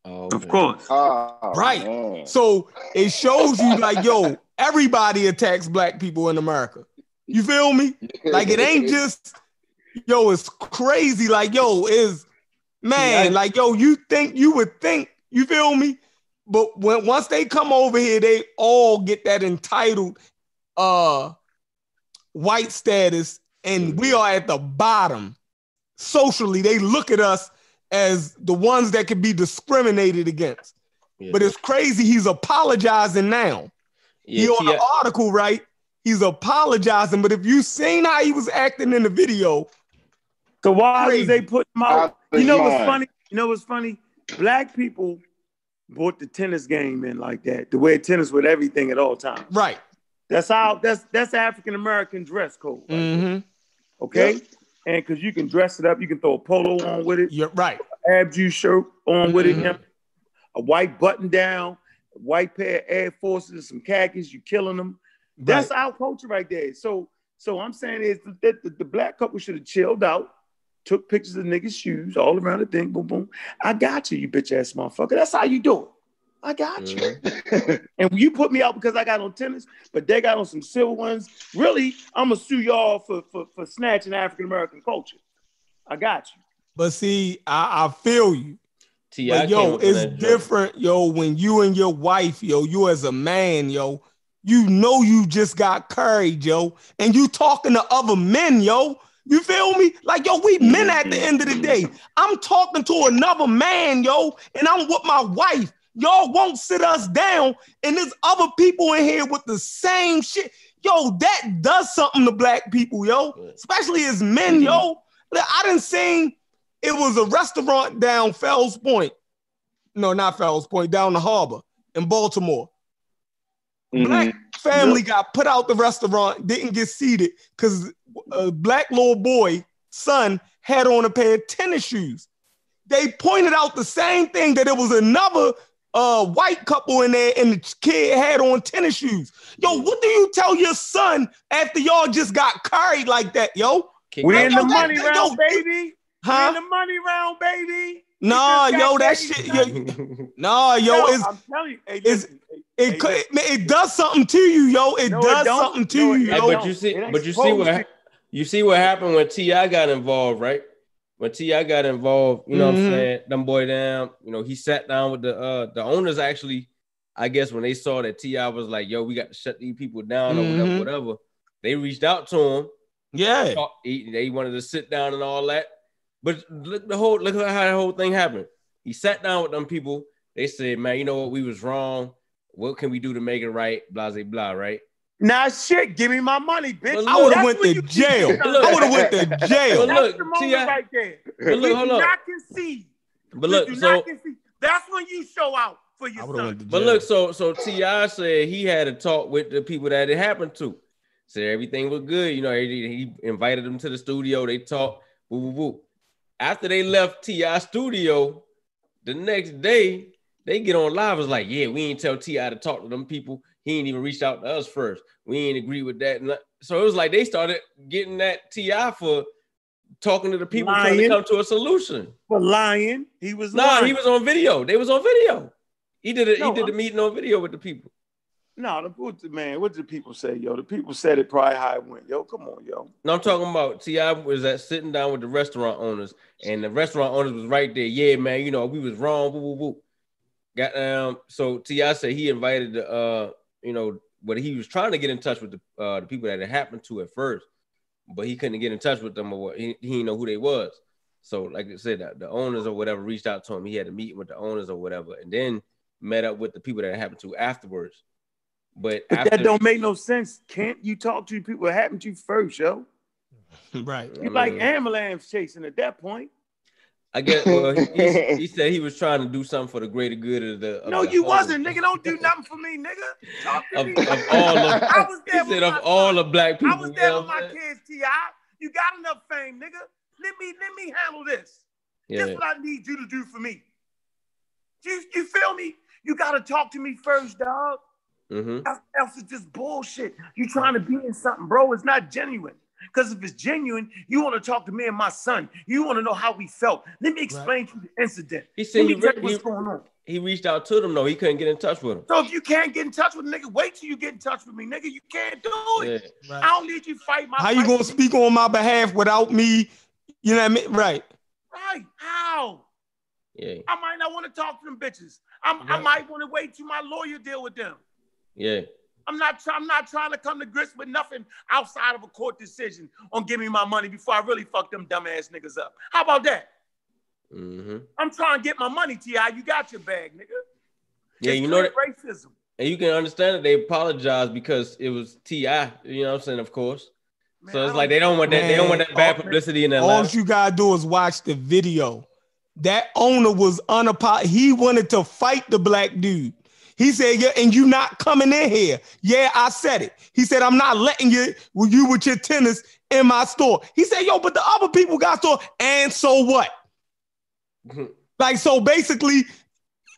Oh, Of okay. course. Oh, Right. man. So it shows you like, yo, everybody attacks black people in America. You feel me? Like it ain't just yo, it's crazy. Like, yo, is man, Yeah. like yo, you think you would think, you feel me? But when once they come over here, they all get that entitled uh white status, and we are at the bottom. Socially, they look at us as the ones that can be discriminated against. Yeah. But it's crazy. He's apologizing now. yeah, he on T.I. the article, right? He's apologizing. But if you seen how he was acting in the video, So why Crazy. did they put him out? Out You know what's funny? You know what's funny? Black people brought the tennis game in like that. the way tennis with everything at all times. right? That's how that's that's African American dress code. right Mm-hmm. Okay. And because you can dress it up, you can throw a polo on with it, You're right. ab juice shirt on with it, Mhm. a white button down, white pair of Air Forces, some khakis, You're killing them. That's right. our culture right there. So, so I'm saying is that the, the black couple should have chilled out, took pictures of niggas' shoes all around the thing, boom, boom. I got you, you bitch ass motherfucker. That's how you do it. I got you. Mhm. And you put me out because I got on tennis, but they got on some silver ones. Really, I'm gonna sue y'all for for, for snatching African American culture. I got you. But see, I, I feel you. T.I. But yo, came up in it's that joint. different, yo. When you and your wife, yo, you as a man, yo, you know you just got carried, yo, and you talking to other men, yo. You feel me? Like, yo, we men at the end of the day. I'm talking to another man, yo, and I'm with my wife. Y'all won't sit us down, and there's other people in here with the same shit. Yo, that does something to black people, yo, especially as men, yo. I didn't seen it was a restaurant down Fells Point. No, not Fells Point, down the harbor in Baltimore. Mhm. Black family got put out the restaurant, didn't get seated because a black little boy, son, had on a pair of tennis shoes. They pointed out the same thing that it was another uh, white couple in there and the kid had on tennis shoes. Yo, what do you tell your son after y'all just got carried like that, yo? We out- in the money round, you- baby. We in the money round, baby. Nah, yo, got that shit, yo, nah, yo, Yo, it's I'm telling you, hey, it's- listen, hey, it hey, it, it does something to you, yo. It No, does don't. something to No, you, yo. don't. but you see, but you see what you see what happened when T.I. got involved, right? When T.I. got involved, you know what Mhm. I'm saying? Them boy down, you know, he sat down with the uh the owners actually. I guess when they saw that T.I. was like, "Yo, we got to shut these people down or Mhm. whatever, whatever," they reached out to him. yeah. he- they wanted to sit down and all that. But look the whole look at how the whole thing happened. He sat down with them people. They said, "Man, you know what? We was wrong. What can we do to make it right?" Blah blah blah. Right? Nah, shit. Give me my money, bitch. But I would have That's went when to you jail. Look. I would have went to But jail. That's the moment T.I. right there. But look, hold do on. not concede. But look, do so not concede. That's when you show out for your I would have went son. but look, so so T.I. said he had a talk with the people that it happened to. Said everything was good. You know, he, he invited them to the studio. They talked. Woo woo woo. After they left T.I. studio, the next day they get on live. It's like, yeah, we ain't tell T.I. to talk to them people. He ain't even reached out to us first. We ain't agree with that. So it was like they started getting that T.I. for talking to the people trying to come to a solution. For lying, he was No, lying. he was on video. They was on video. He did it. No, he did the I'm- meeting on video with the people. No, the man, what did the people say, yo? The people said it probably how it went. Yo, come on, yo. No, I'm talking about T.I. was at sitting down with the restaurant owners, and the restaurant owners was right there. Yeah, man, you know we was wrong. Woo, woo, woo. Got um. So T.I. said he invited the uh, you know, but he was trying to get in touch with the uh the people that it happened to at first, but he couldn't get in touch with them or what. He, he didn't know who they was. So like I said, the, the owners or whatever reached out to him. He had a meeting with the owners or whatever, and then met up with the people that it happened to afterwards. But, But after, that don't make no sense. Can't you talk to the people that happened to you first, yo? right. I You like mean- ambulance chasing at that point. I guess well, he, he- he said he was trying to do something for the greater good of the. Of No, the you whole- wasn't, nigga. Don't do nothing for me, nigga. Talk to Of, me. of all of, I was he there said of all the black people. I was there with my what I'm saying? kids, Ti. You got enough fame, nigga. Let me let me handle this. Yeah, This what I need you to do for me. You you feel me? You gotta talk to me first, dog. hmm Else, else it's just bullshit. You trying to be in something, bro. It's not genuine. Because if it's genuine, you want to talk to me and my son. You want to know how we felt. Let me explain to you the incident. He said Let he, me tell you what's he, going on. he reached out to them though. He couldn't get in touch with them. So if you can't get in touch with a nigga, wait till you get in touch with me, nigga. You can't do it. Yeah. I don't need you fight my How you gonna with me. speak on my behalf without me? You know what I mean? Right. Right. How? Yeah. I might not want to talk to them bitches. I'm, I might want to wait till my lawyer deal with them. Yeah. I'm not. Try, I'm not trying to come to grips with nothing outside of a court decision on give me my money before I really fuck them dumbass niggas up. How about that? hmm I'm trying to get my money, Ti. You got your bag, nigga. Yeah, It's you know that, racism. and you can understand that they apologized because it was Ti. You know what I'm saying? Of course. Man, so it's like they don't want that. They don't want that bad publicity in their All Atlanta. you gotta do is watch the video. That owner was unapologetic. He wanted to fight the black dude. He said, "Yeah, and you not coming in here." Yeah, I said it. He said, "I'm not letting you with you with your tennis in my store." He said, "Yo, but the other people got store, and so what?" Like, so basically,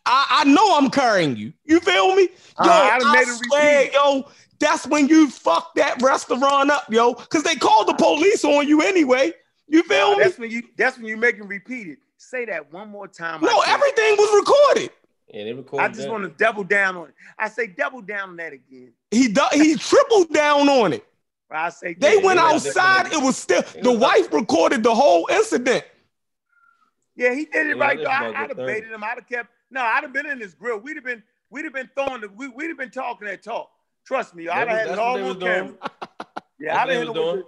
I, I know I'm carrying you. You feel me? Yo, Uh, I swear, yo, that's when you fuck that restaurant up, yo, because they called the police on you anyway. You feel me? That's when you. That's when you make him repeat it. Say that one more time. No, everything was recorded. Yeah, they recorded I just that. want to double down on it. I say double down on that again. He do, he tripled down on it. I say They yeah, went yeah, outside. It was still the wife recorded the whole incident. Yeah, he did it Yeah, right though. I, I'd have baited him. I'd have kept. No, I'd have been in his grill. We'd have been. We'd have been throwing. The, we, we'd have been talking that talk. Trust me, I'd have had it all they on camera. Yeah, I'd have they hit was him with doing.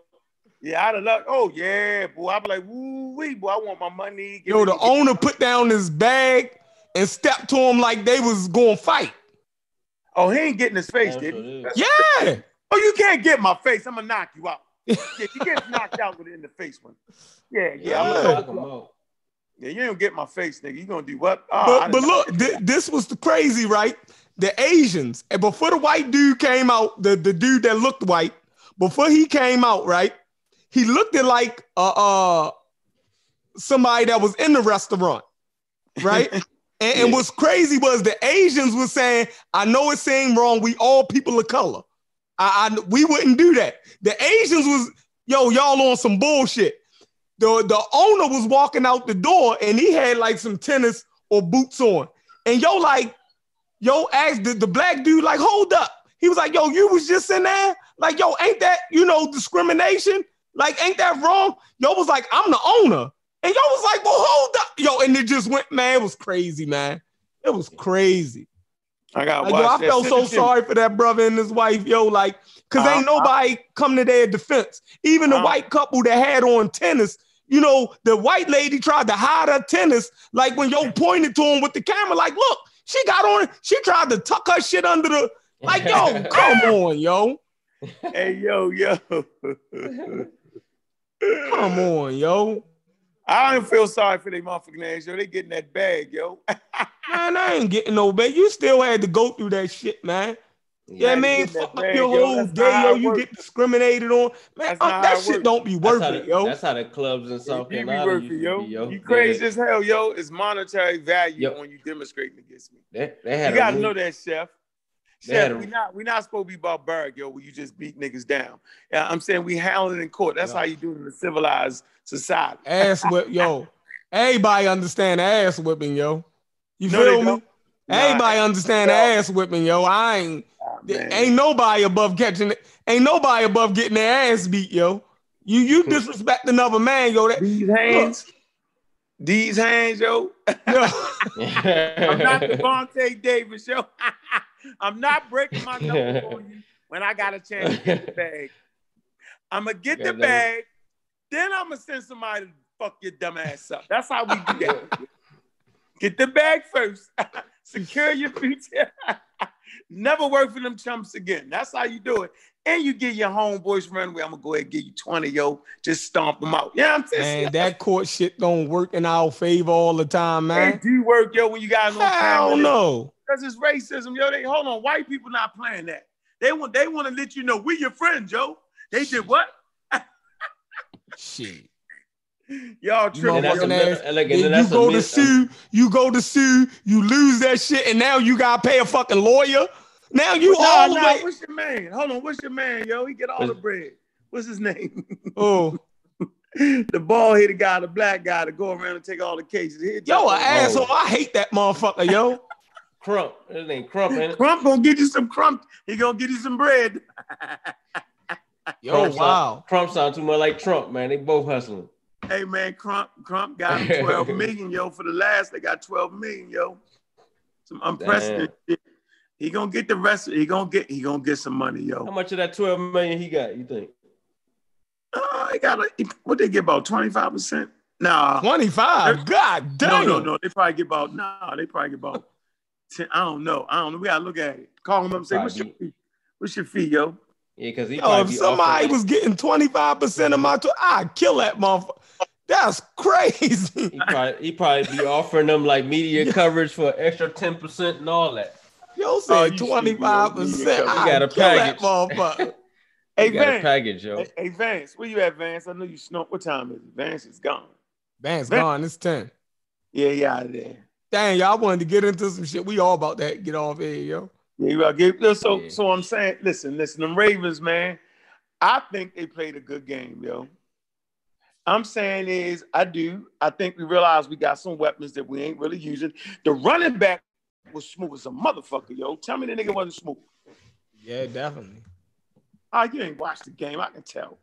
Yeah, I'd have loved. Oh yeah, boy. I'd be like, woo wee, boy. I want my money. Give Yo, the owner put down his bag and stepped to him like they was going to fight. Oh, he ain't getting his face, That's did he? Yeah. Oh, you can't get my face. I'm gonna knock you out. yeah, you get knocked out with it in the face one. Yeah, yeah. I'm Yeah. gonna Knock 'em out. yeah, you don't get my face, nigga. You gonna do what? Oh, I But, but look, thi- this was the crazy, right? The Asians, and before the white dude came out, the, the dude that looked white, before he came out, right? He looked at like uh, uh somebody that was in the restaurant, right? and, and what's crazy was the Asians was saying, "I know it seemed wrong. We all people of color. I, I we wouldn't do that." The Asians was, "Yo, y'all on some bullshit." The the owner was walking out the door and he had like some tennis or boots on, and yo like, yo asked the, the black dude like, "Hold up." He was like, "Yo, you was just in there." Like, yo, ain't that you know discrimination? Like, ain't that wrong? Yo was like, I'm the owner. And yo was like, well, hold up. Yo, and it just went, man, it was crazy, man. It was crazy. I got Like, yo, I felt so sorry for that brother and his wife, yo, like, cause ain't Uh-huh. nobody come to their defense. Even the Uh-huh. white couple that had on tennis, you know, the white lady tried to hide her tennis, like when yo pointed to him with the camera, like, look, she got on, she tried to tuck her shit under the, like, yo, come on, yo. Hey, yo, yo. Come on, yo. I don't feel sorry for they motherfucking ass, yo. They getting that bag, yo. Man, I ain't getting no bag. You still had to go through that shit, man. Yeah, you man, getting fuck up bag, your yo. whole That's day, yo. You get discriminated on. Man, uh, that shit works. don't be That's worth how, it, the, yo. that's how the clubs in South It be Carolina worth used it, yo. be, yo. You They- crazy as hell, yo. It's monetary value Yep. on you demonstrating against me. They, they had You gotta rule- know that, chef. Chef, a- we not we not supposed to be barbaric, yo, where you just beat niggas down. Yeah, I'm saying we handle it in court. That's Yeah. how you do it in a civilized society. Ass whip, yo. Everybody understand ass whipping, yo. You No, feel me? don't. Nah, Everybody understand ass whipping, yo. I ain't man. ain't nobody above catching it. Ain't nobody above getting their ass beat, yo. You you hmm. disrespect another man, yo. That these hands, these hands, yo. yo. I'm not Devontae Davis, yo. I'm not breaking my nose on you when I got a chance to get the bag. I'm gonna get the bag, then I'm gonna send somebody to fuck your dumb ass up. That's how we do that. get the bag first, secure your future. Never work for them chumps again. That's how you do it. And you get your homeboys runway. I'm gonna go ahead and give you 20, yo. Just stomp them out. Yeah, I'm saying Man, that court shit don't work in our favor all the time, man. It do work, yo, when you guys on Hell camera. no. Because it's racism, yo. They hold on, white people not playing that. They want they want to let you know we your friends, yo. They did what? Shit. Y'all tripping, And that's yo. Motherfucking a, ass. like, and Then then you go to sue, you go to sue, you lose that shit, and now you gotta pay a fucking lawyer. Now you Nah, all the nah, way. what's your man? Hold on, what's your man, yo? He get all the bread. what's his name? Oh, the ball headed guy, the black guy to go around and take all the cases. He'll yo, an on- asshole. I hate that motherfucker, yo. Crump. His name Crump, ain't? Crump gonna get you some crump. He gonna get you some bread. Yo, Crump sound- wow. Crump sound too much like Trump, man. They both hustling. hey man, Crump, Crump got him 12 million, yo. For the last, they got 12 million, yo. Some unprecedented shit. He gonna get the rest. He gonna get. He gonna get some money, yo. How much of that 12 million he got, you think? Uh, he got a, what they get about 25 percent. Nah, 25. God damn. no, damn. no, no. They probably get about. Nah, they probably get about. 10, I don't know. I don't know. We gotta look at it. Call him up and say, "What's your fee? What's your fee, yo?" Yeah, because he Yo, if be somebody was getting 25% of my, tw- I'd kill that motherfucker. That's crazy. he probably he probably be offering them like media coverage for extra 10% and all that. Yo Oh, said you 25%. You I'd got a kill that motherfucker. Hey, He got a Vance. package, yo. Hey, hey, Vance, where you at, Vance? I know you snow. What time is it? Vance is gone. Man's Man. gone. It's 10. Yeah, yeah, out of there. Dang, y'all wanted to get into some shit. We all about that. Get off here, yo. Yeah, you get so Yeah. so I'm saying, listen, listen, them Ravens, man. I think they played a good game, yo. I'm saying is I do. I think we realize we got some weapons that we ain't really using. The running back was smooth as a motherfucker, yo. Tell me the nigga wasn't smooth. Yeah, definitely. Ah, you ain't watched the game. I can tell.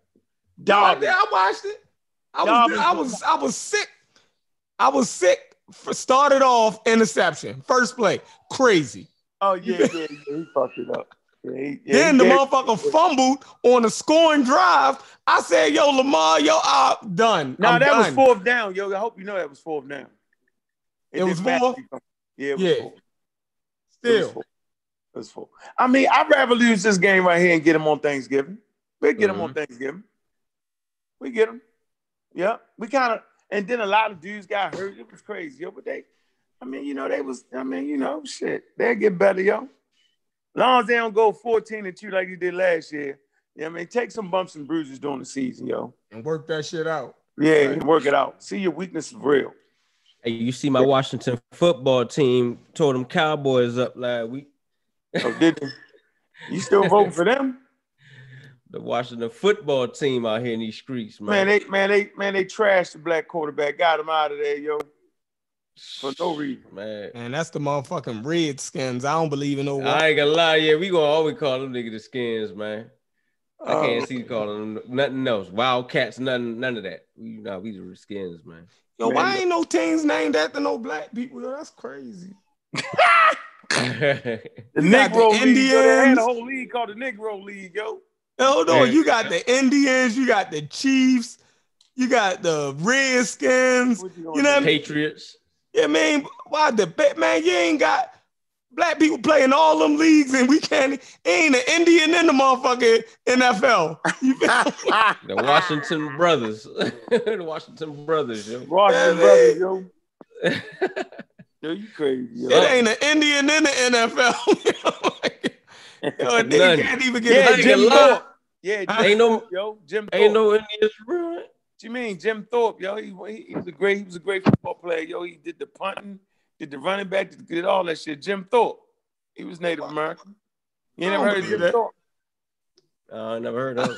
No, I, I watched it. I was, Darby- I was, I was sick. I was sick. Started off interception, first play, crazy. Oh yeah, yeah, yeah. He fucked it up. Yeah, he, yeah, then he the motherfucker fumbled on a scoring drive. I said, "Yo, Lamar, yo, I'm done. No, that was fourth down, yo. I hope you know that was fourth down. It didn't was fourth? Yeah, it was Yeah. fourth. It was Still, fourth. It was fourth. I mean, I'd rather lose this game right here and get him on Thanksgiving. We get him on mm-hmm. Thanksgiving. We get him. Yeah, we kind of, and then a lot of dudes got hurt. It was crazy, yo. But they, I mean, you know, they was, I mean, you know, shit, they'll get better, yo. long as they don't go 14 and 2 like you did last year. Yeah, I mean, take some bumps and bruises during the season, yo. and work that shit out. Yeah, and work it out. See your weakness is real. Hey, you see my Washington football team tore them Cowboys up last week. Oh, did they? You still voting for them? The Washington football team out here in these streets, Man, man. they man, they man, they trashed the black quarterback, got him out of there, yo. For no reason. Man. And that's the motherfucking Redskins. I don't believe in no. I ain't gonna lie, yeah, we gonna always call them niggas the skins, man. I can't Uh, see calling them nothing else. Wildcats, nothing, none of that. We know, we the skins, man. Yo, why Man. ain't no teams named after no black people? Yo, that's crazy. the You got the Negro League, yo, they had a whole league called the Negro League, yo. Hold on, Yeah. you got the Indians, you got the Chiefs, you got the Redskins. You You gonna know what I mean? Patriots. Yeah, man. Why the ba- man? You ain't got black people playing all them leagues, and we can't. Ain't an Indian in the motherfucking NFL. You feel? The Washington brothers. the Washington brothers, yo. Washington Yeah, brothers, yo. Yo, you crazy, yo. It ain't an Indian in the NFL. Yo, a nigga None. can't even get yeah, a ain't Jim. Thorpe. Yeah, Jim Ain't no- Thorpe, yo. Jim Thorpe. Ain't no Indians real. What you mean, Jim Thorpe, yo? He, he, he was a great, he was a great football player, yo. He did the punting, did the running back, did, did all that shit. Jim Thorpe, he was Native American. You never heard of Jim that. Thorpe? Uh, I never heard of. it.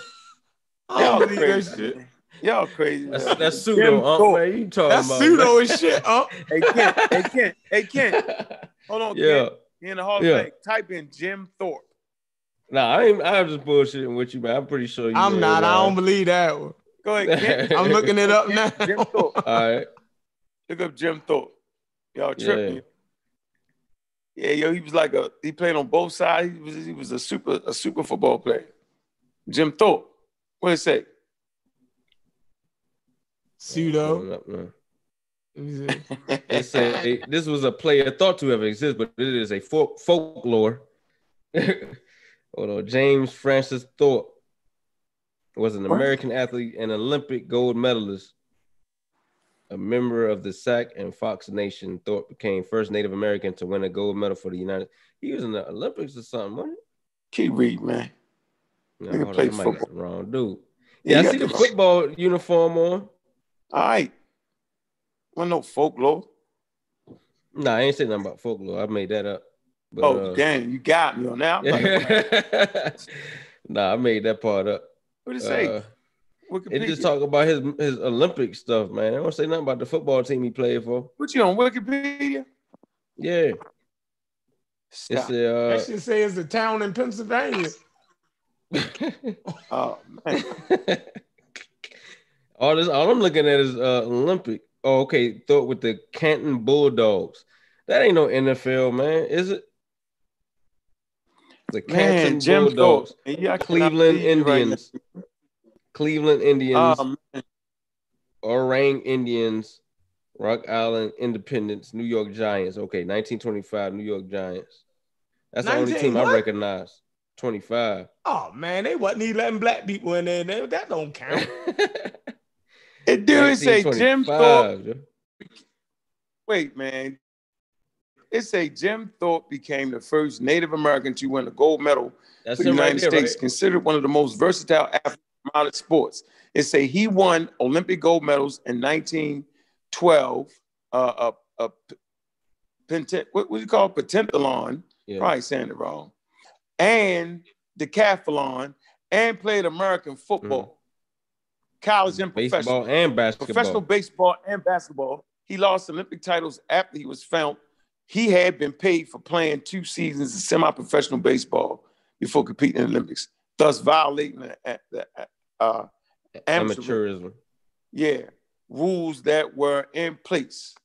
Y'all believe that crazy. shit. man. Y'all crazy. That's man. that's Jim pseudo, huh, Thorpe. man. You talking That's about pseudo as shit, huh? Hey Kent, hey Kent, hey Kent. Hold on, yeah. Kent. He in the Hall Yeah. of Fame. Type in Jim Thorpe. Nah, I ain't. I'm just bullshitting with you, man. I'm pretty sure you. I'm know not. it, I don't believe that one. Go ahead, Kent. I'm looking it up now. Jim Thorpe. All right. Look up Jim Thorpe. Y'all tripping. Yeah. yo, he was like a he played on both sides. He was he was a super a super football player. Jim Thorpe. What it say? Pseudo. Pulling up now. Let me see. It say this was a player thought to have existed, but it is a folk, folklore. Hold on, James Francis Thorpe was an What? American athlete and Olympic gold medalist. A member of the Sac and Fox Nation, Thorpe became first Native American to win a gold medal for the United. He was in the Olympics or something, wasn't Keep reading, man. he? Nigga No, on, played got football. the wrong dude. Yeah, Yeah, I see the the- football uniform on. All right. Well, no folklore. Nah, I ain't saying nothing about folklore. I made that up. But, oh, uh, damn, you got me on that. I'm nah, I made that part up. What did it say? Uh, Wikipedia. it just talk about his his Olympic stuff, man. I don't say nothing about the football team he played for. What you on Wikipedia? Yeah, it's Stop. the uh, That should say it's a town in Pennsylvania. Oh man. all this all I'm looking at is uh Olympic. Oh, okay, thought with the Canton Bulldogs. That ain't no NFL, man, is it? The Canton Man, Jim Bulldogs, yeah, Cleveland you right Indians, Cleveland Indians. Um, Oorang Indians, Rock Island Independents, New York Giants. Okay, 1925 New York Giants. That's the only 19 team I recognize. 25. Oh man, they wasn't even letting black people in there. They- that don't count. it do say Jim Thorpe. Wait, man. It say Jim Thorpe became the first Native American to win a gold medal That's for the him right United there, States, right? considered one of the most versatile athletes in modern sports. It say he won Olympic gold medals in 1912. Uh, uh, uh, what what do you call it? pentathlon? Yeah. Probably saying it wrong. And decathlon, and played American football, college and professional and basketball. professional baseball and basketball. He lost Olympic titles after he was found. He had been paid for playing two seasons of semi-professional baseball before competing in the Olympics, thus violating the, the uh, Amateurism. yeah, rules that were in place.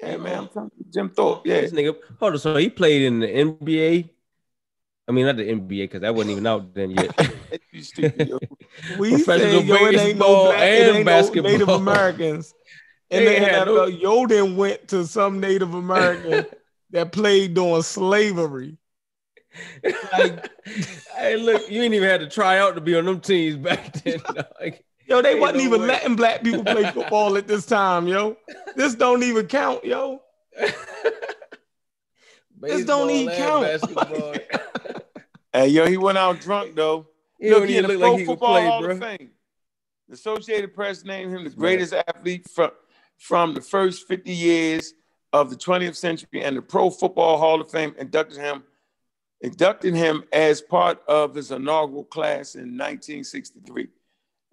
Yeah, man, I'm telling you, Jim Thorpe. Yeah, This nigga, hold on. So he played in the NBA. I mean, not the NBA because that wasn't even out then yet. you stupid. yo. We Professional say yo, it ain't no baseball black, it and ain't basketball. no Native Americans. And They then had no- NFL, yo then went to some Native American that played during slavery. Like- hey, look, you ain't even had to try out to be on them teams back then. dog. Yo, they wasn't no even way. letting black people play football at this time, yo. This don't even count, yo. This don't even count. Hey, yo, he went out drunk though. he Look, don't he in even the look like he could Football play, Hall bro. of Fame. The Associated Press named him the Smart. greatest athlete from, from the first 50 years of the 20th century, and the Pro Football Hall of Fame inducted him inducted him as part of his inaugural class in 1963.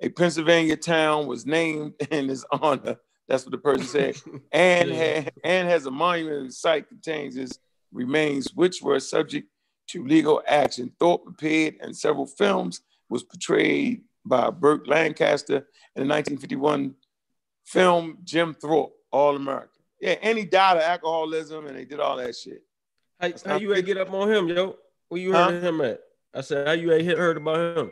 A Pennsylvania town was named in his honor. That's what the person said, and Yeah. ha- and has a monument and site contains his remains, which were subject to legal action. Thorpe appeared in several films, was portrayed by Burt Lancaster in the 1951 film Jim Thorpe, All American. Yeah, and he died of alcoholism and they did all that shit. How, how you had get up on him, yo? Where you heard Huh? him at? I said, how you ain't hit- heard about him?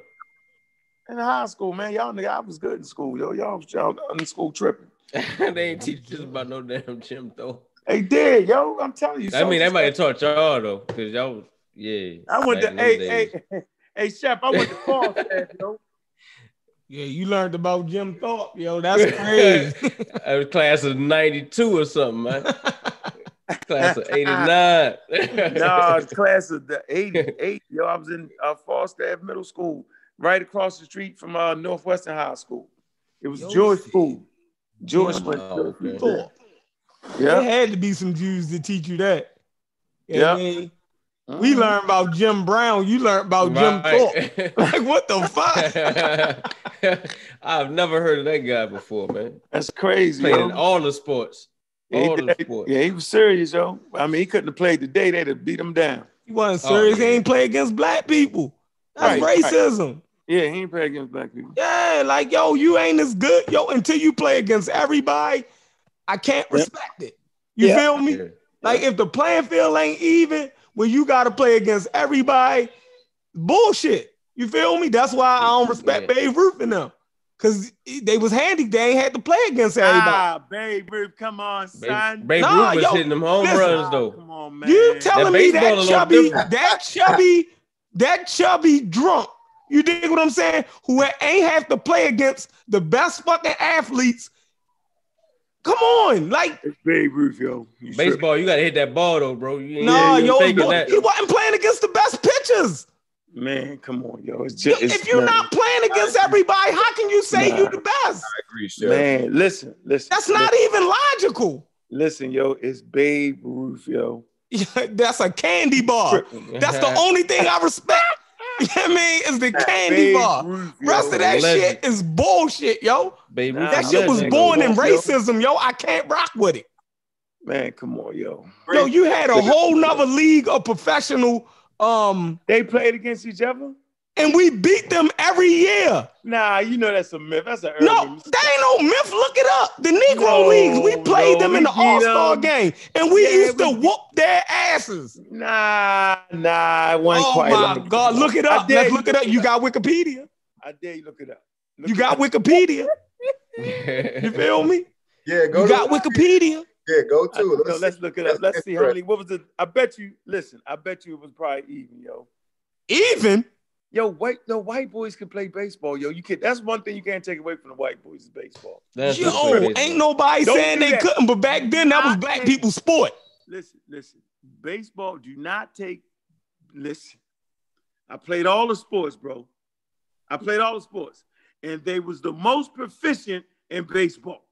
In high school, man, y'all nigga, I was good in school, yo. Y'all was y'all in school tripping. they ain't teach us about no damn Jim though. They did, yo. I'm telling you. I mean, they might have taught y'all though, because y'all, was- yeah. I went to hey, hey, hey, chef. I went to Falstaff, yo. Yeah, you learned about Jim Thorpe, yo. That's crazy. I was class of 92 or something, man. Class of 89. no, it's class of the 88. Yo, I was in uh, Falstaff Middle School, right across the street from uh, Northwestern High School. It was Yo, Jewish see. school. Jewish Oh, went. okay. Thorpe. Yeah. There had to be some Jews to teach you that. And Yeah. Then we uh-huh. learned about Jim Brown. You learned about Jim Thorpe. Like, what the fuck? I've never heard of that guy before, man. That's crazy. Playing in all the sports. Yeah, he All the did- sports. yeah, he was serious, yo. I mean, he couldn't have played today. They'd have beat him down. He wasn't Oh, serious. He ain't play against black people. That's Right, right. racism. Yeah, he ain't played against black people. Yeah, like yo, you ain't as good, yo, until you play against everybody. I can't Yep. respect it. You Yeah. feel me? Yeah. Like if the playing field ain't even when you got to play against everybody, bullshit. You feel me? That's why I don't respect Yeah. Babe Ruth and them, cause they was handy. They ain't had to play against everybody. Ah, Babe Ruth, come on, son. Babe Nah, Ruth was yo, hitting them home listen. runs, though. Come on, man. You telling me that chubby, that chubby, that chubby drunk? You dig what I'm saying? Who ain't have to play against the best fucking athletes? Come on, like It's Babe Ruth, yo. You tripping. Baseball, you got to hit that ball, though, bro. You ain't no, even yo, boy, he wasn't playing against the best pitchers. Man, come on, yo. It's just, it's, if you're man, not playing against everybody, how can you say Nah. you the best? I agree, Chef. man, listen, listen. That's not even logical. Listen, yo, it's Babe Ruth, yo. That's a candy bar. That's the only thing I respect. You know what I mean? It's the candy Babe bar. Ruth, yo. Rest of that legend. shit is bullshit, yo. Baby, Nah, That I'm shit was born in Yo. racism, yo. I can't rock with it. Man, come on, yo. Yo, you had a whole nother league of professional, um, They played against each other? And we beat them every year. Nah, you know that's a myth. That's an urban No, myth. that ain't no myth. Look it up. The Negro No, leagues, we played no, them in the All Star game, and we Yeah, used to we beat- whoop their asses. Nah, nah, it wasn't Oh quite my like God, look it up. dare Let's look it up. You got Wikipedia. I dare you look it up. Look You it got up. Wikipedia. You feel me? Yeah, go You to got Wikipedia. Yeah, go to it. Let's, let's look it up. Let's see how many. What was it? I bet you. Listen, I bet you it was probably even, yo. Even Yo, white no white boys can play baseball, yo. You can. That's one thing you can't take away from the white boys is baseball. That's yo, just crazy. ain't nobody Don't saying they that. couldn't, but back then that was black that- people's sport. Listen, listen. Baseball. Do not take. Listen. I played all the sports, bro. I played all the sports, and they was the most proficient in baseball.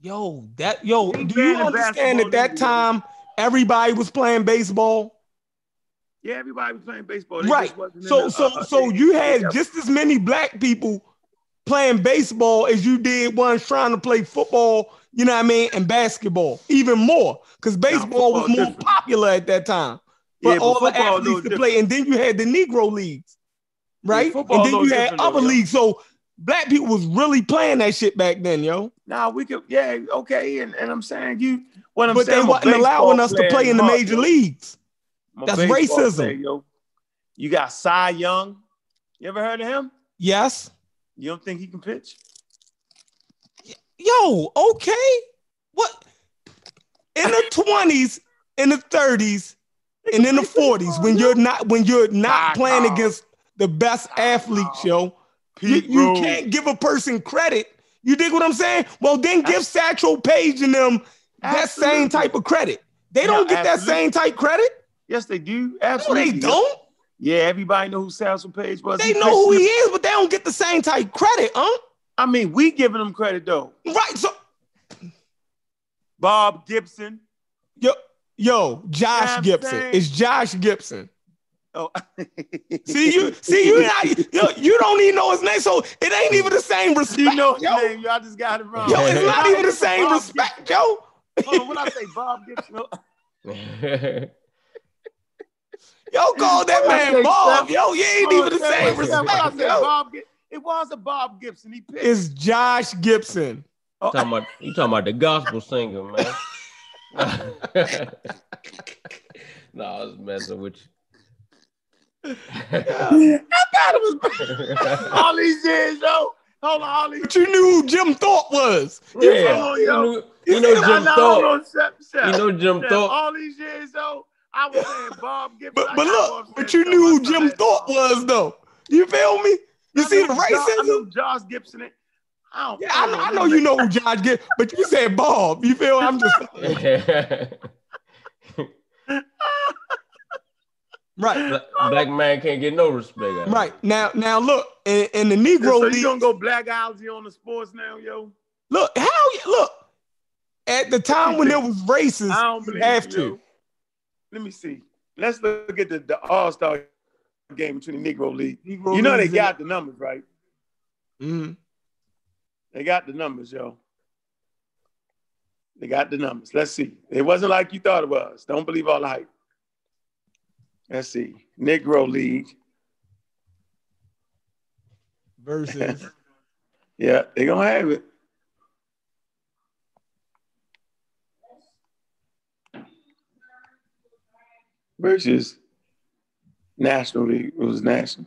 Yo, that yo, do you understand at that time everybody was playing baseball? Yeah, everybody was playing baseball. They Right. just wasn't in So the, so uh, so they- you had got- just as many black people playing baseball as you did ones trying to play football, you know what I mean, and basketball, even more. Because baseball was more different. popular at that time. For Yeah, but all the athletes to play. And then you had the Negro leagues, right? a and then you had though, other leagues. So black people was really playing that shit back then, yo. Nah, we could, yeah, okay, and, and I'm saying you. What I'm but saying, they I'm a wasn't allowing us to play in the major leagues. That's racism. player, yo. You got Cy Young. You ever heard of him? Yes. You don't think he can pitch? Yo, okay. What in the 20s, in the 30s, and in the 40s, when you're not when you're not playing against the best athletes, yo, you, you can't give a person credit. You dig what I'm saying? Well, then give Satchel Paige and them that same type of credit. They don't get that same type credit. Yes, they do. Absolutely. No, they don't. Yeah, everybody know who Satchel Paige was. They He know who he is, but they don't get the same type credit, huh? I mean, we giving them credit though. Right. So Bob Gibson. yo, yo, Josh Gibson. It's Josh Gibson. Oh, See you, see you, not, yo, you don't even know his name, so it ain't even the same respect. You know his yo. name. Y'all just got it wrong. Yo, it's not even the same Bob respect, yo. Gibson. Hold on, what I say, Bob Gibson? Yo, call that man Bob. Steph? Yo, you ain't even the same respect. Bob It was a Bob Gibson. He pitched. It's Josh Gibson. Oh, talking about you talking about the gospel singer, man. no, I was messing with you. I thought it was all these years, yo. Hold on, all these. But you knew who Jim Thorpe was. you. You Yeah, Hold you yo. know, you know Jim Thorpe. on, Shep, Shep. You know Jim Thorpe. All these years, though, I was saying Bob Gibson. But but look, but you knew who Jim Thorpe was, though. You feel me? You I see the know Jo- I know racism? Josh Gibson. it- I don't. Yeah, I know, I know you know who Josh Gibson, but you said Bob. You feel? I'm just right. Black, black man can't get no respect. out of. Right now, now look in, in the Negro So League. you gonna go blackology on the sports now, yo? Look, how you look at the time when there was races. I don't you believe have you, to. Let me see. Let's look at the, the All Star game between the Negro League. Negro You know they got the numbers, right? Mhm. They got the numbers, yo. They got the numbers. Let's see. It wasn't like you thought it was. Don't believe all the hype. Let's see. Negro League. versus Yeah, they gonna have it. Versus National League. It was national.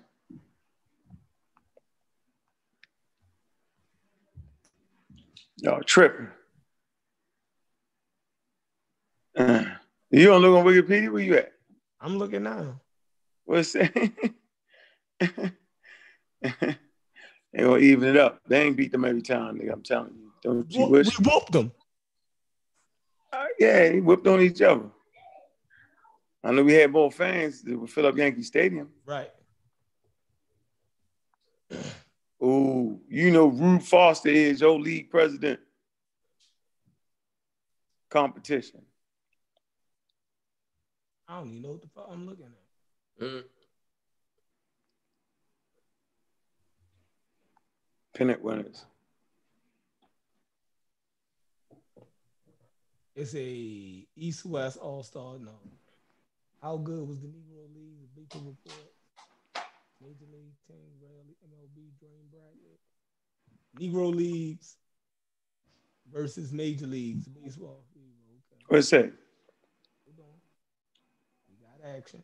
Y'all tripping. Uh, you don't look on Wikipedia? Where you at? I'm looking now. What's that? they gonna even it up. They ain't beat them every time, nigga. I'm telling you. Don't you We wish? whooped them. Uh, yeah, he whipped on each other. I know we had more fans that would fill up Yankee Stadium. Right. Ooh, you know Rube Foster is your league president. Competition. I don't even know what the fuck I'm looking at. Mm. Pennant winners. It's a East West All Star. No. How good was the Negro League? the Bleacher Report. Major League team, rarely MLB Dream Bracket. Negro Leagues versus Major Leagues Baseball. Okay. What's that? Hold on. We got action.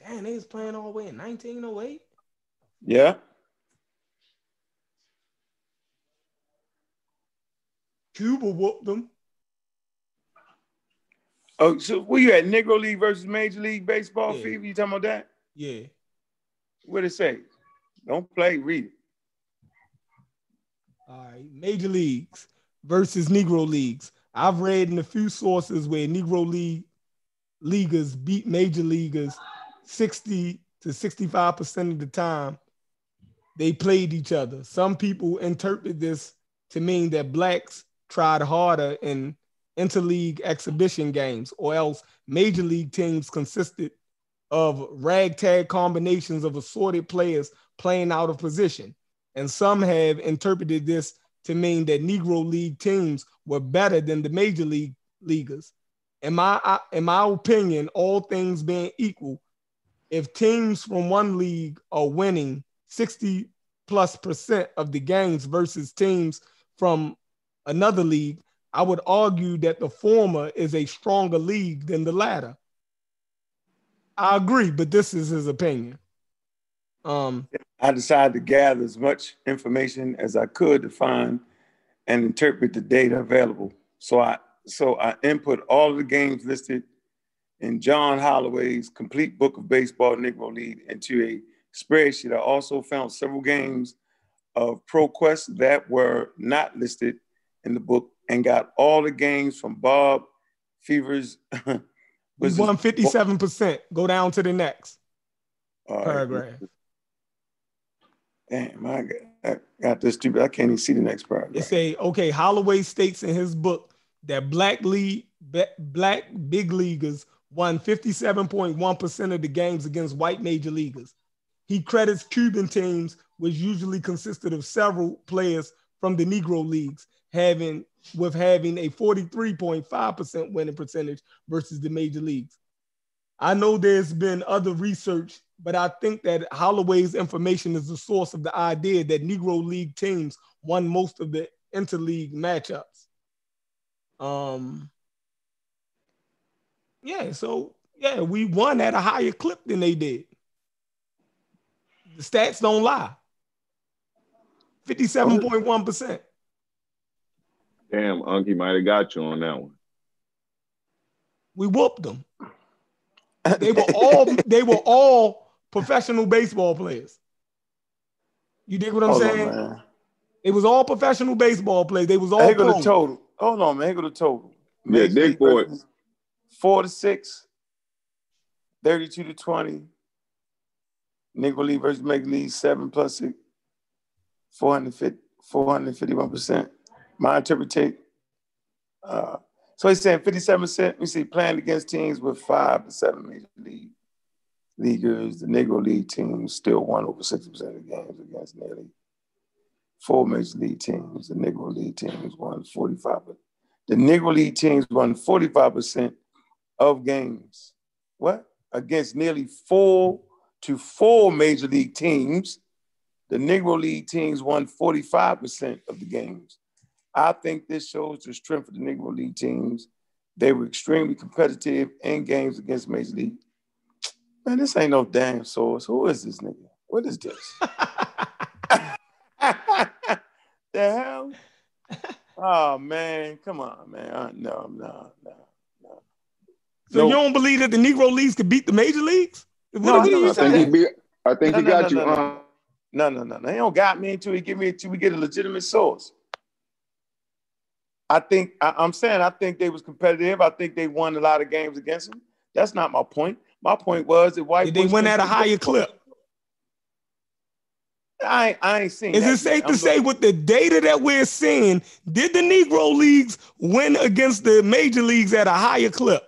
Damn, they was playing all the way in 1908. Yeah. Cuba whooped them. Oh, so where you at? Negro League versus Major League Baseball Yeah. fever? You talking about that? Yeah. What it say? Don't play, read it. All right. Major leagues versus Negro leagues. I've read in a few sources where Negro League leaguers beat major leaguers 60 to 65% of the time they played each other. Some people interpret this to mean that blacks tried harder in interleague exhibition games, or else major league teams consisted of ragtag combinations of assorted players playing out of position. And some have interpreted this to mean that Negro League teams were better than the major league leaguers. In my in my opinion, all things being equal, if teams from one league are winning 60 plus percent of the games versus teams from another league, I would argue that the former is a stronger league than the latter. I agree, but this is his opinion. Um, I decided to gather as much information as I could to find and interpret the data available. So I so I input all of the games listed in John Holloway's complete book of baseball Negro League into a spreadsheet. I also found several games of ProQuest that were not listed in the book and got all the games from Bob Fever's was won 57%. Go down to the next All right. paragraph. Damn, I got, I got this stupid. I can't even see the next It paragraph. say, okay, Holloway states in his book that black league, black big leaguers won 57.1% of the games against white major leaguers. He credits Cuban teams, which usually consisted of several players from the Negro leagues, having with having a 43.5% winning percentage versus the major leagues. I know there's been other research, but I think that Holloway's information is the source of the idea that Negro League teams won most of the interleague matchups. Um, yeah, so yeah, we won at a higher clip than they did. The stats don't lie. 57.1%. Damn, Unky might have got you on that one. We whooped them. They were all they were all professional baseball players. You dig what I'm Hold saying? man. It was all professional baseball players. They was all Here go the total. Hold on, man. Here go the total. Yeah, Major dig League for it. versus Four to six. 32 to 20. Negro League versus Major League, seven plus six. 450, 451%. My interpretation. Uh, so he's saying 57%. We see playing against teams with five to seven major league leaguers. The Negro League teams still won over 60% of the games against nearly four major league teams. The Negro League teams won forty-five percent. The Negro League teams won 45% of games. What? Against nearly four to four major league teams. The Negro League teams won 45% of the games. I think this shows the strength of the Negro League teams. They were extremely competitive in games against Major League. Man, this ain't no damn source. Who is this nigga? What is this? the hell? Oh man, come on, man. Uh, no, no, no, no. So No. you don't believe that the Negro leagues could beat the major leagues? What No, are no, you no, I think he be, I think No, he no, got no, you. no, uh, no. No, no, no, no. He don't got me until he give me until we get a legitimate source. I think I, I'm saying I think they was competitive. I think they won a lot of games against them. That's not my point. My point was that white Did they win at a higher clip? I ain't, I ain't seen. Is it safe yet. to I'm say looking- with the data that we're seeing, did the Negro leagues win against the major leagues at a higher clip?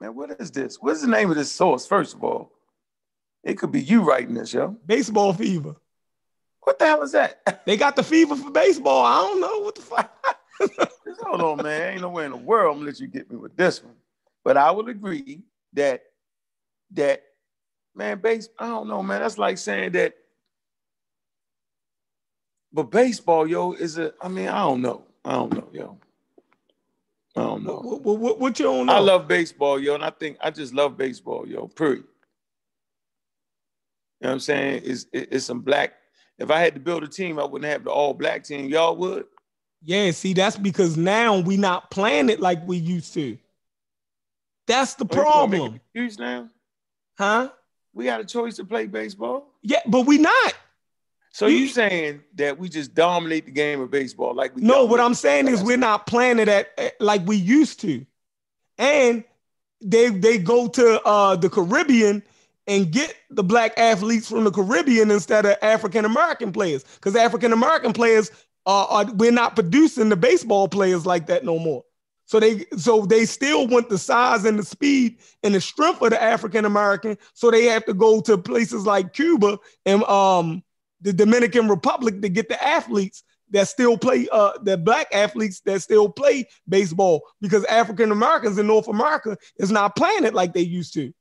man, what is this? What's the name of this source? First of all, it could be you writing this, yo. Baseball fever. What the hell is that? They got the fever for baseball. I don't know what the fuck. Hold on, man. Ain't nowhere in the world I'm gonna let you get me with this one. But I will agree that that man, base. I don't know, man. That's like saying that. But baseball, yo, is a. I mean, I don't know. I don't know, yo. I don't know. What, what, what, what you don't know? I love baseball, yo, and I think I just love baseball, yo. Period. You know what I'm saying? It's it- it's some black. If I had to build a team, I wouldn't have the all black team. Y'all would. Yeah, see, that's because now we not playing it like we used to. That's the Oh, problem, an excuse now. huh? We got a choice to play baseball. Yeah, but we not. So You- saying that we just dominate the game of baseball like we? No, what I'm saying is we're not playing it at- like we used to, and they they go to uh, the Caribbean and get the black athletes from the Caribbean instead of African American players, because African American players are, are we're not producing the baseball players like that no more. So they so they still want the size and the speed and the strength of the African American. So they have to go to places like Cuba and um the Dominican Republic to get the athletes that still play uh the black athletes that still play baseball because African Americans in North America is not playing it like they used to.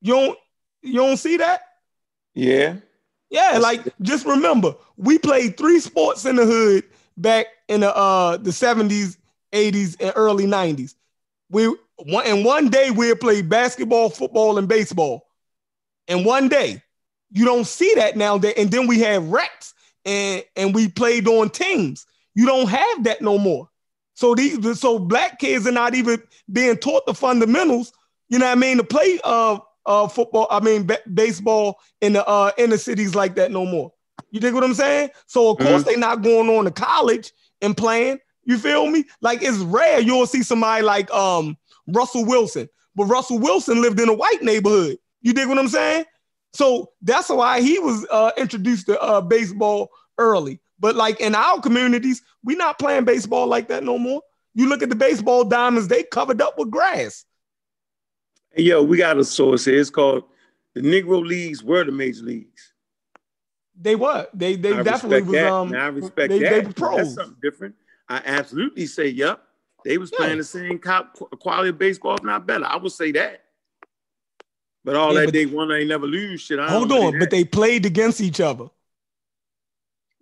You don't you don't see that? Yeah. Yeah, like just remember, we played three sports in the hood back in the uh the 70s, 80s, and early 90s. We one and one day we'll play basketball, football, and baseball. And one day. You don't see that now. That and then we have recs and and we played on teams. You don't have that no more. So these so black kids are not even being taught the fundamentals, you know what I mean, to play uh uh football, I mean ba- baseball in the uh inner cities like that no more. You dig what I'm saying? So of course they not going on to college and playing. You feel me? Like it's rare you'll see somebody like um Russell Wilson, but Russell Wilson lived in a white neighborhood. You dig what I'm saying? So that's why he was uh, introduced to uh, baseball early. But like in our communities, we not playing baseball like that no more. You look at the baseball diamonds; they covered up with grass. Hey, yo, we got a source here. It's called the Negro Leagues were the major leagues. They were. They they I definitely was that. um. I respect they, that. they were That's pros. something different. I absolutely say, yep. They was Yeah. playing the same cop, quality of baseball, if not better. I would say that. But all Yeah, that but- they won, they never lose shit. I Hold on, but they played against each other.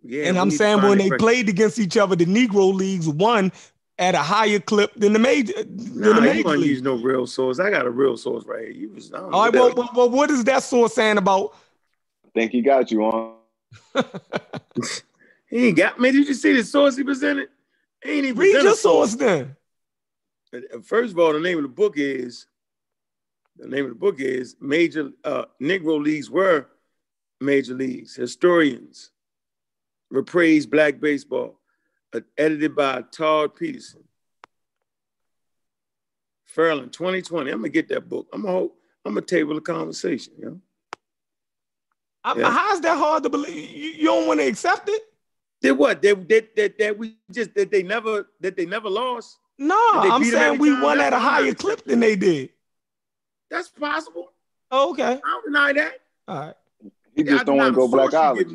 yeah, and I'm saying when they played against each other, the Negro leagues won at a higher clip than the major than Nah, the you major gonna league. use no real source. I got a real source right here. You was I don't know All right, well, well, well, what is that source saying about? I think he got you on. He ain't got me. Did you see the source he presented? He ain't even Read present your a source then. Uh, First of all, the name of the book is the name of the book is Major uh, Negro Leagues were major leagues. Historians reappraise black baseball, Uh, edited by Todd Peterson. McFarland, 2020. I'm gonna get that book. I'm gonna I'm gonna table the conversation. You know, I- Yeah. How's that hard to believe? You, you don't want to accept it? did what? That that that that we just that they never that they never lost. No, I'm saying we won at a higher clip than they did. That's possible. Oh, okay. I don't deny that. All right. You Yeah, I just don't want to the go source you give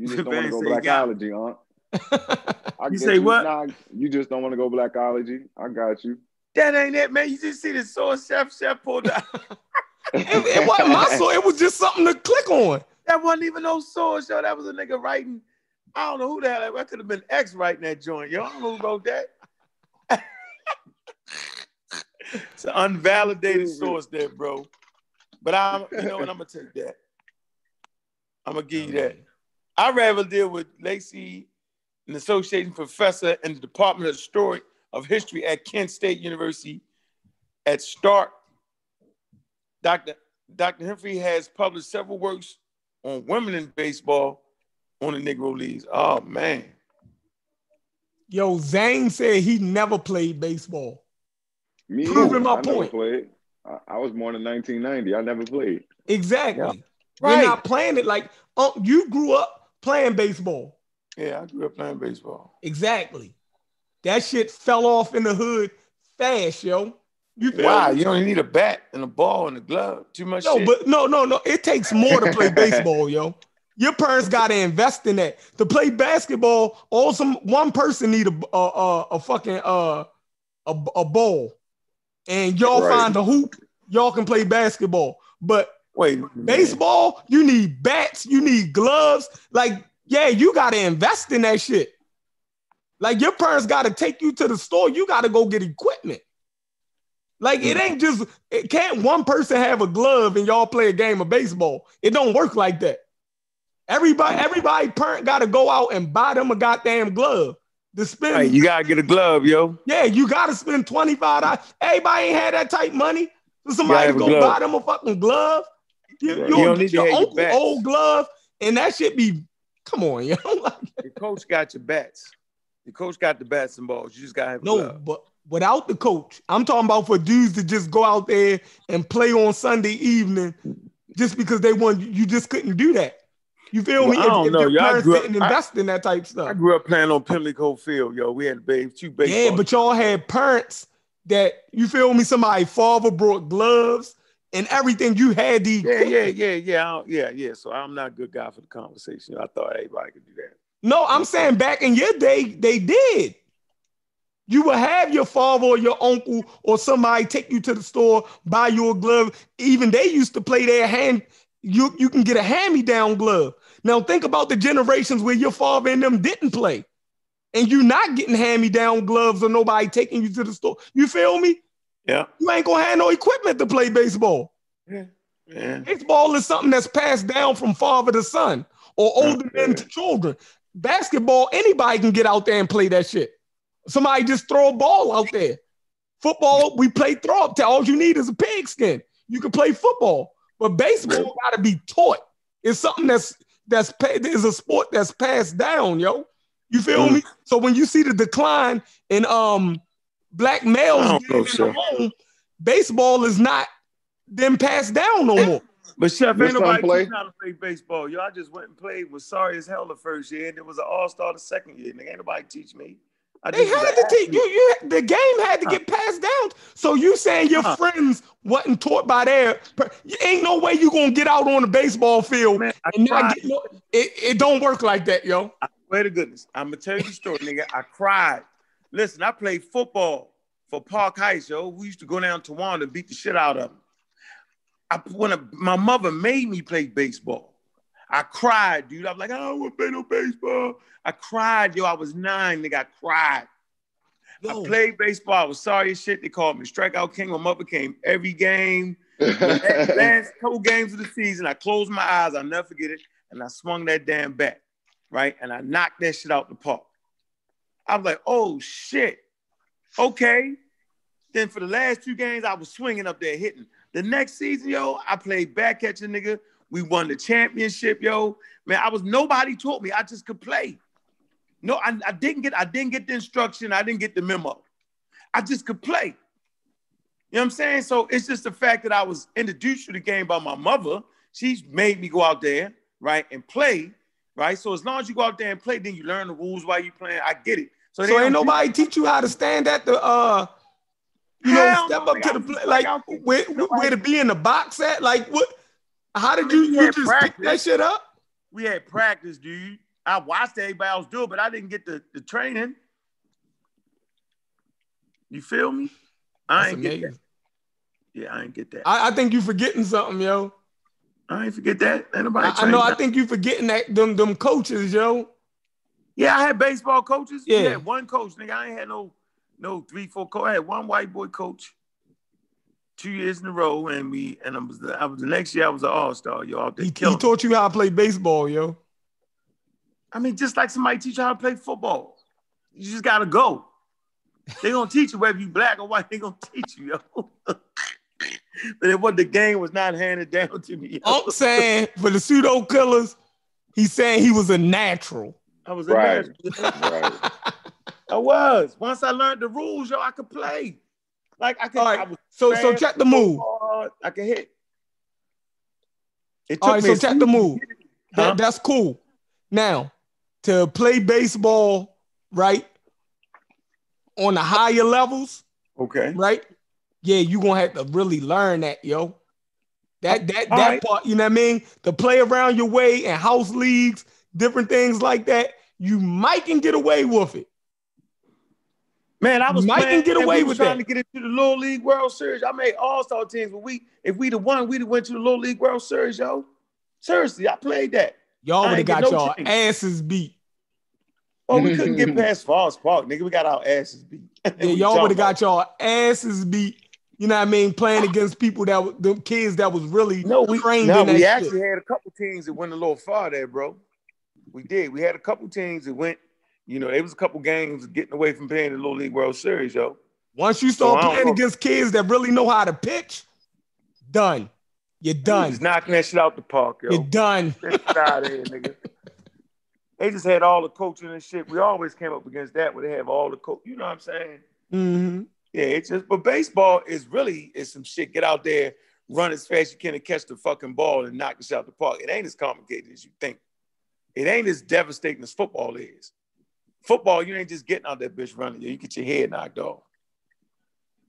You just don't want to go blackology, huh? I You say what? Nah, you just don't want to go blackology. I got you. That ain't it, man. You just see the source chef chef pulled out. it, it wasn't my source. It was just something to click on. that wasn't even no source, yo. That was a nigga writing. I don't know who the hell that could have been X writing that joint. Yo, I don't know who wrote that. it's an unvalidated source there, bro. But I'm, you know what? I'm gonna take that. I'm gonna give you that. I'd rather deal with Lacey, an association professor in the Department of Story of History at Kent State University at Stark. Dr. Dr. Humphrey has published several works on women in baseball on the Negro Leagues. Oh man. Yo, Zane said he never played baseball. Me, Proving my I never point. played. I, I was born in 1990. I never played. Exactly. You're Right. not playing it like uh, you grew up playing baseball. Yeah, I grew up playing baseball. Exactly. That shit fell off in the hood fast, yo. You Why? me? You only need a bat and a ball and a glove. Too much No, shit. but no, no, no. It takes more to play baseball, yo. Your parents got to invest in that. To play basketball, all some one person need a a, a, a fucking uh a, a ball, and y'all Right. find a hoop. Y'all can play basketball, but Wait, baseball, you need bats, you need gloves. Like, yeah, you got to invest in that shit. Like your parents got to take you to the store. You got to go get equipment. Like it ain't just it can't one person have a glove and y'all play a game of baseball. It don't work like that. Everybody, everybody parent got to go out and buy them a goddamn glove. To spend, Right, you gotta get a glove, yo. yeah, you got to spend twenty five dollars. Everybody ain't had that type money. So somebody go buy them a fucking glove. You, Right. you You don't don't get your have your old glove, and that should be. Come on, yo. Your coach got your bats. Your coach got the bats and balls. You just gotta have no, glove. but without the coach, I'm talking about for dudes to just go out there and play on Sunday evening, just because they want. You just couldn't do that. You feel Well, me? I don't know. your Y'all grew up- didn't I- invest in that type stuff. I grew up playing on Pimlico Field, yo. We had ba- two baseball. Yeah, but y'all had parents that you feel me. Somebody father brought gloves and everything. You had the yeah, yeah, yeah, yeah, yeah, yeah. So I'm not a good guy for the conversation. I thought everybody could do that. No, I'm saying back in your day, they did. You would have your father or your uncle or somebody take you to the store, buy you a glove. Even they used to play their hand. You you can get a hand-me-down glove. Now think about the generations where your father and them didn't play, and you're not getting hand-me-down gloves or nobody taking you to the store. You feel me? Yeah, You ain't gonna have no equipment to play baseball. yeah, yeah. Baseball is something that's passed down from father to son or older men to children. Basketball, anybody can get out there and play that shit. Somebody just throw a ball out there. Football, we play throw up. All you need is a pigskin. You can play football, but baseball got to be taught. It's something that's that's pa- is a sport that's passed down, yo. You feel Mm. me? So when you see the decline in um black I males don't know, the home, baseball is not then passed down no more. But chef, Your ain't son nobody play? how to play baseball. Yo, I just went and played. Was sorry as hell the first year, and it was an all star the second year. Nigga, ain't nobody teach me. I They just was had to teach athlete. you. You the game had to get passed down. So you saying your Huh. friends wasn't taught by their? per- You ain't no way you gonna get out on the baseball field Man, and not get no. It, it don't work like that, yo. I Swear to goodness, I'm gonna tell you the story, nigga. I cried. Listen, I played football for Park Heights, yo. We used to go down to Wanda and beat the shit out of them. I when a, my mother made me play baseball, I cried, dude. I was like, I don't want to play no baseball. I cried, yo. I was nine, nigga. I cried. Yo, I played baseball. I was sorry as shit. They called me strikeout king. My mother came every game. The last couple games of the season, I closed my eyes. I'll never forget it. And I swung that damn bat, right? And I knocked that shit out the park. I was like, oh shit. Okay. Then for the last two games, I was swinging up there hitting. The next season, yo, I played back nigga. We won the championship, yo. Man, I was nobody taught me. I just could play. No, I, I didn't get I didn't get the instruction. I didn't get the memo. I just could play. You know what I'm saying? So it's just the fact that I was introduced to the game by my mother. She's made me go out there, right, and play, right? So as long as you go out there and play, then you learn the rules while you playing. I get it. So, so ain't do- nobody teach you how to stand at the uh, you know, step no, up to the play, like where, where to be in the box at? Like what? How did you you just pick that shit up? we had practice, dude. I watched everybody else do it, but I didn't get the, the training. You feel me? I That's ain't get that. Yeah, I ain't get that. I, I think you forgetting something, yo. I ain't forget that. Ain't nobody I, I know. I think you forgetting that them them coaches, yo. Yeah, I had baseball coaches. Yeah. Yeah, one coach, nigga. I ain't had no no three, four coach. I had one white boy coach two years in a row, and we and I was the, I was the next year I was an all star. Yo, He, he taught you how to play baseball, yo. I mean, just like somebody teach you how to play football, you just gotta go. They gonna teach you whether you black or white. They gonna teach you, yo. but it was the game was not handed down to me. Yo. I'm saying for the pseudo killers, he's saying he was a natural. I was a Right. natural. right. I was. Once I learned the rules, yo, I could play. Like I could. All I was So so check the move. hard, I could hit. It All right, me so check the move. get it. That, That's cool. Now, to play baseball, right, on the higher levels, Okay. right? Yeah, you're gonna have to really learn that, yo. That that All that right. part, you know what I mean? To play around your way and house leagues, different things like that, you might can get away with it. Man, I was Might can get away we with was trying that. to get into the Little League World Series. I made All Star teams, but we if we the one, we'd have went to the Little League World Series, yo. Seriously, I played that. Y'all would have got no y'all change. asses beat. Oh, we couldn't get past Falls Park, nigga. We got our asses beat. Yeah, you y'all would have got y'all asses beat. You know what I mean? Playing against people that were the kids that was really No, we trained no, in that we shit. actually had a couple teams that went a little far there, bro. We did. We had a couple teams that went. You know, there was a couple games getting away from playing the Little League World Series, yo. Once you start don't playing against kids that really know how to pitch, done. You're done. Just knocking that shit out the park, yo. You're done. Get out of here, nigga. They just had all the coaching and shit. We always came up against that where they have all the coach. You know what I'm saying? Mhm. Yeah, it's just but baseball is really is some shit. Get out there, run as fast as you can and catch the fucking ball and knock this out the park. It ain't as complicated as you think. It ain't as devastating as football is. Football, you ain't just getting out that bitch running. You get your head knocked off.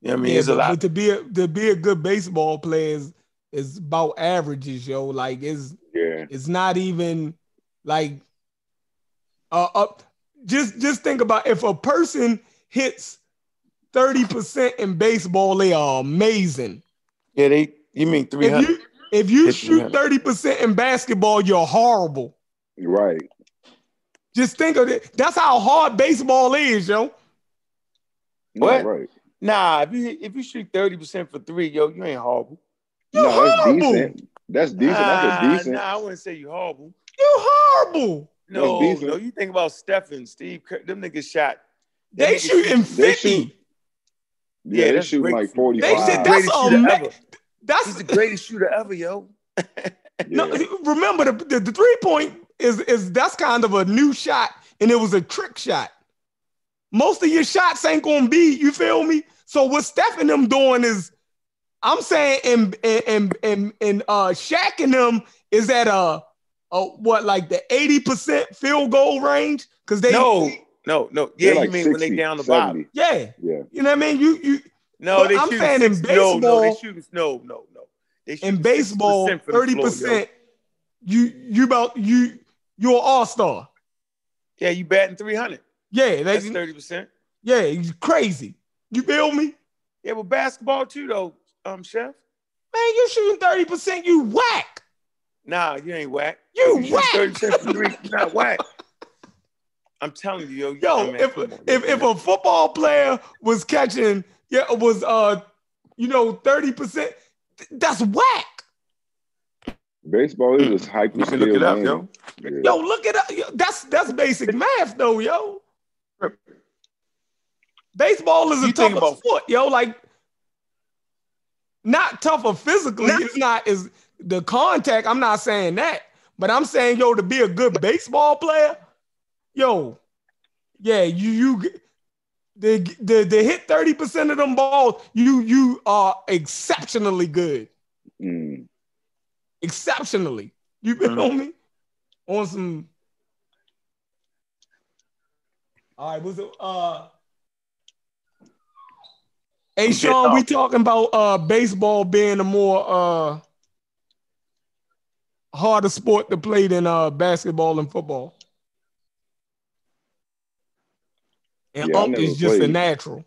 You know what I mean? Yeah, it's a lot. but to be a to be a good baseball player is, is about averages, yo. Like it's Yeah. it's not even like uh, uh just just think about if a person hits 30% in baseball, they are amazing. Yeah, they you mean If 300? you if you shoot 30% in basketball, you're horrible. Right. Just think of it. That's how hard baseball is, yo. What? right. Nah, if you if you shoot 30% for three, yo, you ain't horrible. You're No, that's horrible. decent. That's decent. That's a Nah, decent. Nah, I wouldn't say you horrible. You're horrible. No, no, you think about Stephen, Steve, Kerr, them niggas shot. They Them niggas shooting They shoot- Yeah, Yeah, they that's shooting like for you. forty They said that's Greatest shooter ama- ever. That's He's the greatest shooter ever, yo. no. Remember the, the, the three point is is that's kind of a new shot, and it was a trick shot. Most of your shots ain't gonna be. You feel me? So what Steph and them doing is, I'm saying, and and and and uh, Shaq and them is at a, a what like the eighty percent field goal range because they No, no, no. Yeah, They're you mean 60, when they down the bottom? yeah. Yeah. You know what I mean? You you No, they I'm shoot saying in 60 No, no, they baseball- shoot no, no, no. They shoot in baseball 60% thirty yo. percent. You you about you you're an all star. Yeah, you batting 300. Yeah, That's 30%. yeah, you crazy. You feel me? Yeah, but basketball too, though, um, Chef. Man, you shooting 30%, you whack. Nah, you ain't whack. You If whack. 30% from three, not whack. I'm telling you, yo. Yo, man, if, on, if if a football player was catching, yeah, was uh, you know, 30%, that's whack. Baseball is just hyper you can look skill it up, game. yo. Yeah. Yo, look it up. Yo, That's that's basic math though, yo. Baseball is a You think tougher about- sport, yo. Like, not tougher physically. It's not is the contact. I'm not saying that, but I'm saying, yo, to be a good baseball player, yo, yeah, you you the the, the hit 30% of them balls, you you are exceptionally good. Mm. Exceptionally. You feel on me? On some all right, what's it? Uh Hey Sean, we talking about uh baseball being a more uh harder sport to play than uh basketball and football. And Yeah, I is just a natural.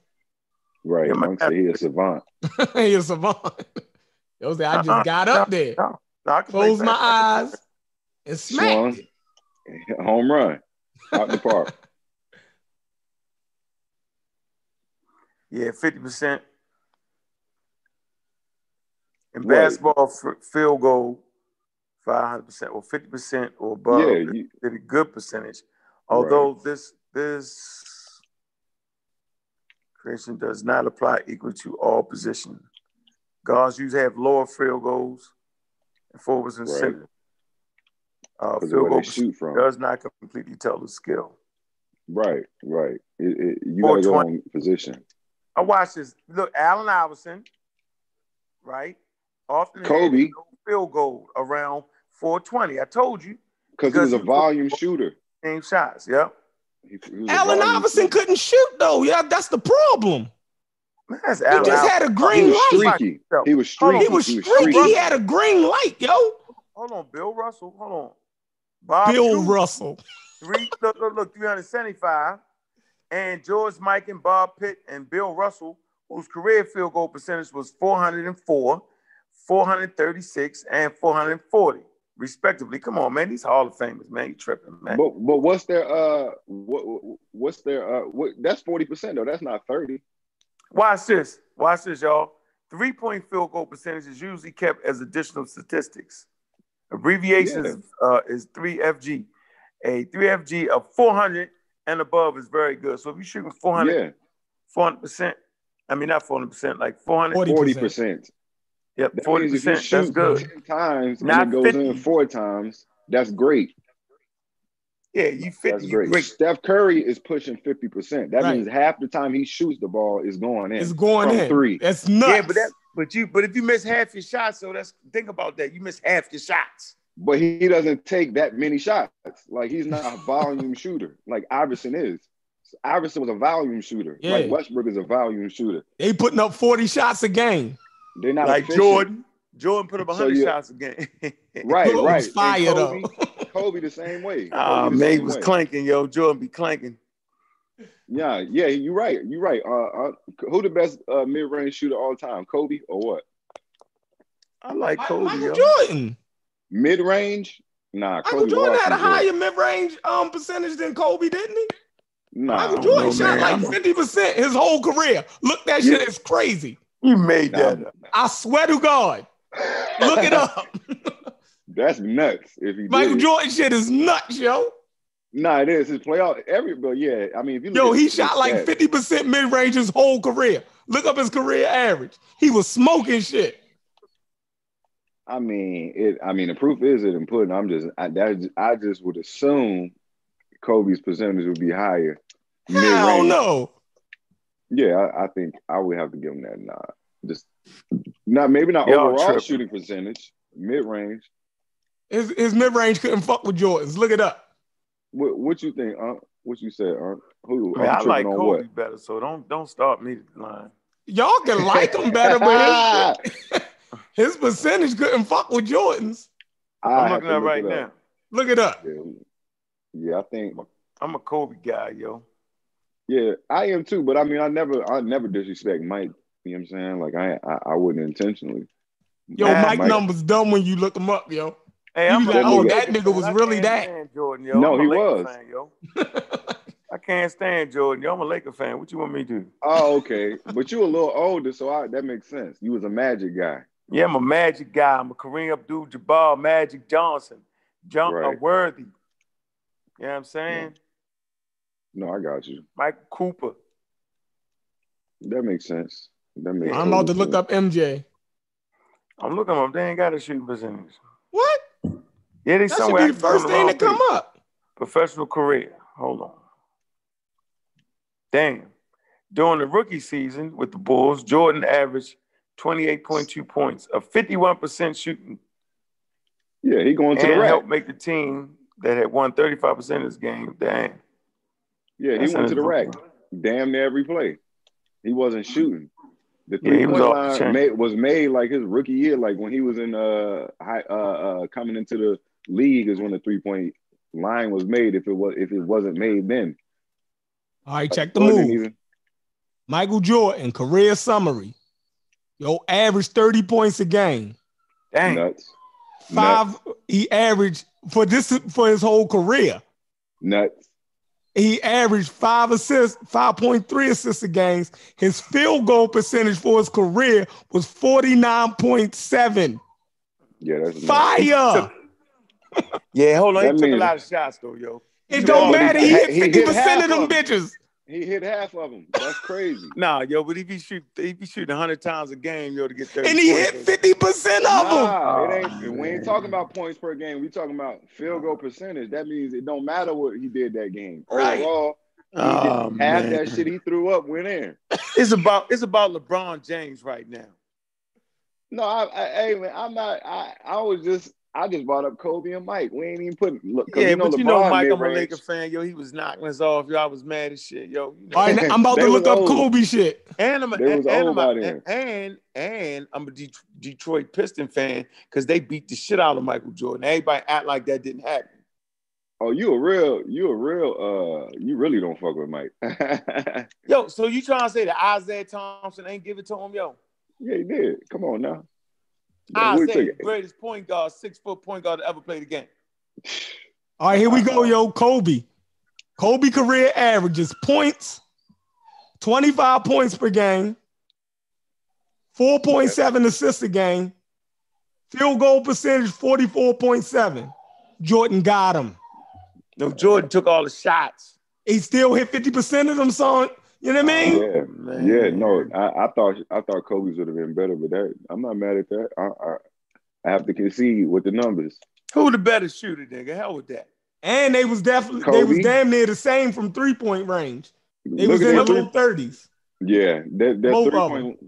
Right. Yeah, my- Monk said he a savant. You're a savant. Yo, say, I just Uh-uh. got up there, No, no, I closed my eyes, and smacked Swung. it. Home run. Out the park. Yeah, 50%. In Right. basketball, f- field goal, 500% or 50% or above. yeah, is you, a good percentage. Although this this creation does not apply equal to all positions. Guards usually have lower field goals and forwards and Right. center. Uh, field goal shoot from. does not completely tell the skill. Right, right. It, it, you gotta go 420. on position. I watched this. Look, Allen Iverson, right? Often Kobe. no field goal around 420. I told you. Because he was a volume shooter. Same shots. Yep. He, he Allen Iverson couldn't shoot though. Yeah, that's the problem. Man, That's He Allen just had a Iverson. He green was light. streaky. He was hold on. streaky. He was streaky. He had a green light, yo. Hold on, Bill Russell. Hold on. Bob Bill Cousy, Russell. Three, look, look, look, 375. And George Mikan Bob Pettit and Bill Russell, whose career field goal percentage was 404, 436, and 440, respectively. Come on, man. These Hall of Famers, man. You tripping, man. But but what's their uh what what's their uh what that's forty percent though. That's not thirty. Watch this. Watch this, y'all. Three point field goal percentage is usually kept as additional statistics. Abbreviation is, uh, is 3FG. A 3FG of 400 and above is very good. So if you're shooting 400, Yeah, 400%, I mean, not 400%, like 400, 40. forty percent. Yep, That 40%, means if you that's shoot good. ten times Not and it goes 50. in four times, that's great. Yeah, you 50, That's great. great. Steph Curry is pushing fifty percent. That Right. means half the time he shoots the ball is going in. It's going from in. three. That's nuts. Yeah, but that, but you, but if you miss half your shots, so that's think about that. You miss half your shots. But he doesn't take that many shots. Like he's not a volume shooter like Iverson is. Iverson was a volume shooter. Yeah. Like Westbrook is a volume shooter. they putting up 40 shots a game. They're not like efficient. Jordan. Jordan put up So 100 you- shots a game. Right, Jordan right. was And fire, Kobe, though. Kobe the same way. Ah, Kobe man, he was way. clanking, yo. Jordan be clanking. Yeah, yeah, you're right. You're right. Uh, uh, who the best uh, mid-range shooter all time? Kobe or what? I like Kobe, Michael yo. Jordan. Mid-range? Nah, Michael Kobe Jordan had a Washington. higher mid-range um percentage than Kobe, didn't he? Nah, Michael Jordan know, shot man. like 50% his whole career. Look, that shit is crazy. You made that up. I swear to God. Look it up. That's nuts. If he Michael did. Jordan shit is nuts, yo. Nah, it is his playoff. Every, but yeah, I mean, if you look Yo, he shot like 50% mid-range his whole career. Look up his career average. He was smoking shit. I mean, it. I mean, the proof is it in pudding. I'm just, I, that, I just would assume Kobe's percentage would be higher. Hell no. Yeah, I, I think I would have to give him that nod. Just not maybe not Y'all overall tripping. shooting percentage, mid range. His, his mid-range couldn't fuck with Jordan's. Look it up. What what you think? Uh, what you said? Uh, who? Man, I'm like Kobe what? better, so don't don't start me lying. Y'all can like him better, but his, his percentage couldn't fuck with Jordan's. I I'm looking to at look right now. Look it up. Yeah, yeah, I think. I'm a Kobe guy, yo. Yeah, I am too. But I mean, I never, I never disrespect Mike. You know what I'm saying? Like I, I, I wouldn't intentionally. Yo, Man, Mike, Mike- numbers dumb when you look him up, yo. Hey, I'm like, oh, that nigga was really that. Jordan, yo. No, I'm he was. Fan, yo. I can't stand Jordan, yo. I'm a Laker fan. What you want me to do? Oh, okay. but you a little older, so I, that makes sense. You was a Magic guy. Yeah, I'm a Magic guy. I'm a Kareem Abdul-Jabbar, Magic Johnson, John uh, Right. Worthy. You know what I'm saying? No, I got you. Mike Cooper. That makes sense. That makes. I'm about to look up MJ. I'm looking up. They ain't got a shooting percentage. What? Yeah, they That should somewhere. be the first thing to come up. Professional career. Hold on. Damn. During the rookie season with the Bulls, Jordan averaged 28.2 points, a 51% shooting, Yeah, he going to the and rack. helped make the team that had won 35% of this game. Damn. Yeah, he went to the rack. Damn near every play. He wasn't shooting. The Yeah, three was point off line made, was made like his rookie year, like when he was in uh high uh, uh coming into the league is when the three point line was made. If it was if it wasn't made then, All right, check the So it didn't move. even- Michael Jordan, career summary. Yo, average 30 points a game. Dang. nuts, Five, he averaged for this for his whole career. nuts. He averaged five assists, 5.3 assists a game. His field goal percentage for his career was 49.7. Yeah, that's nuts. Fire. Yeah, hold on. He That took a lot of shots, though, yo. It don't matter. he- He hit 50% half of them bitches. He hit half of them. That's crazy. Nah, yo, but if he shoot, if he shoot 100 times a game, yo, to get 30 And he hit 50% of them. Nah, it Oh, ain't. Ah, we ain't talking about points per game. We talking about field goal percentage. That means it don't matter what he did that game. Right. Overall, he Oh, half that shit he threw up went in. It's about it's about LeBron James right now. No, I, I, hey man, I'm not. I, I was just I just brought up Kobe and Mike. We ain't even put look. 'cause Yeah, you know but you know, Mike, I'm a mid-range- Laker fan. Yo, he was knocking us off. Yo, I was mad as shit. Yo, you know. All right, I'm about to look up old. Kobe shit. And I'm a, and, was and, I'm a- by and and I'm a Det- Detroit Piston fan because they beat the shit out of Michael Jordan. Everybody act like that didn't happen. Oh, you a real, you a real, uh, you really don't fuck with Mike. Yo, so you trying to say that Isiah Thomas ain't give it to him, yo? yeah, he did. Come on now. Yeah, we Isiah, took greatest point guard, six foot point guard to ever play the game. All right, here we go, yo. Kobe. Kobe career averages points, 25 points per game, 4.7 assists a game, field goal percentage 44.7. Jordan got him. No, Jordan took all the shots. He still hit 50% of them, son. You know what I mean? Yeah, Man. yeah. No, I, I thought, I thought Kobe's would have been better, but that I'm not mad at that. I, I, I have to concede with the numbers. Who the better shooter, nigga? Hell with that. And they was definitely they was damn near the same from three point range. They Look was in the low 30s. Yeah, that that Both three point,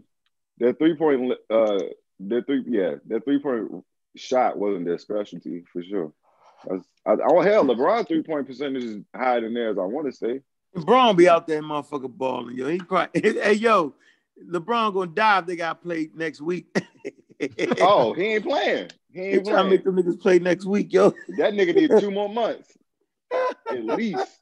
that three point, uh, that three, yeah, that three point shot wasn't their specialty for sure. That's, I, oh hell, LeBron three point percentage is higher than theirs. I want to say. LeBron be out there motherfucker balling, yo. He probably hey yo, LeBron gonna die if they got played next week. Oh, he ain't playing. He he ain't trying to make playing. them niggas play next week, yo. That nigga need two more months at least.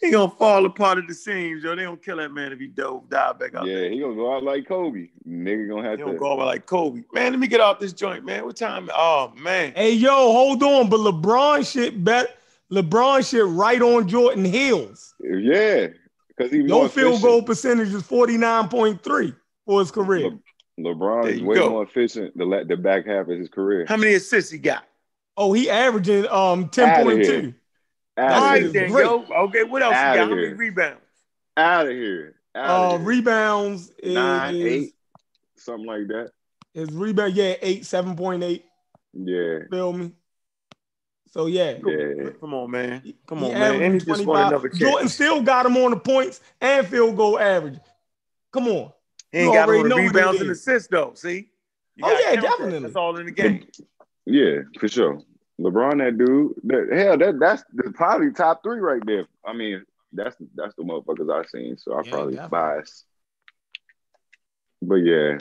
he gonna fall apart at the seams, yo. They don't kill that man if he dove dive back out there. Yeah, he gonna go out like Kobe. Nigga gonna have He don't to. go out like Kobe. Man, let me get off this joint, man. What time? Oh man. Hey, yo, hold on. But LeBron shit bet LeBron shit right on Jordan heels. Yeah, because he No field efficient. goal percentage is 49.3 for his career. Le- LeBron is way go. more efficient the la- the back half of his career. How many assists he got? Oh, he averaging um 10.2. here. That's All Out of here. then, great. yo. Okay, what else Outta he got? How many rebounds? Out of here. Uh, Out of here. rebounds is, Nine, eight, something like that. His rebound, yeah, eight, 7.8. Yeah. Feel me? So yeah. Yeah. Come on, man. Come He on, man. And he just won another 25. Jordan still got him on the points and field goal average. Come on. He ain't You got him already on the know what it rebounds and assists, though. See? You Oh, yeah, count that. definitely. That's all in the game. Yeah, for sure. LeBron, that dude. That, hell, that that's the, probably top three right there. I mean, that's that's the motherfuckers I've seen. So I Yeah, probably definitely. biased. But yeah.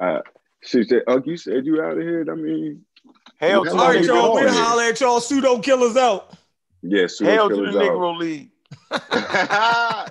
Uh she said, Unc, you said you out of here. I mean, Hell to All right, the Keep y'all. We'll man. holler at y'all pseudo killers out. yeah, super Hell to the out. Negro League.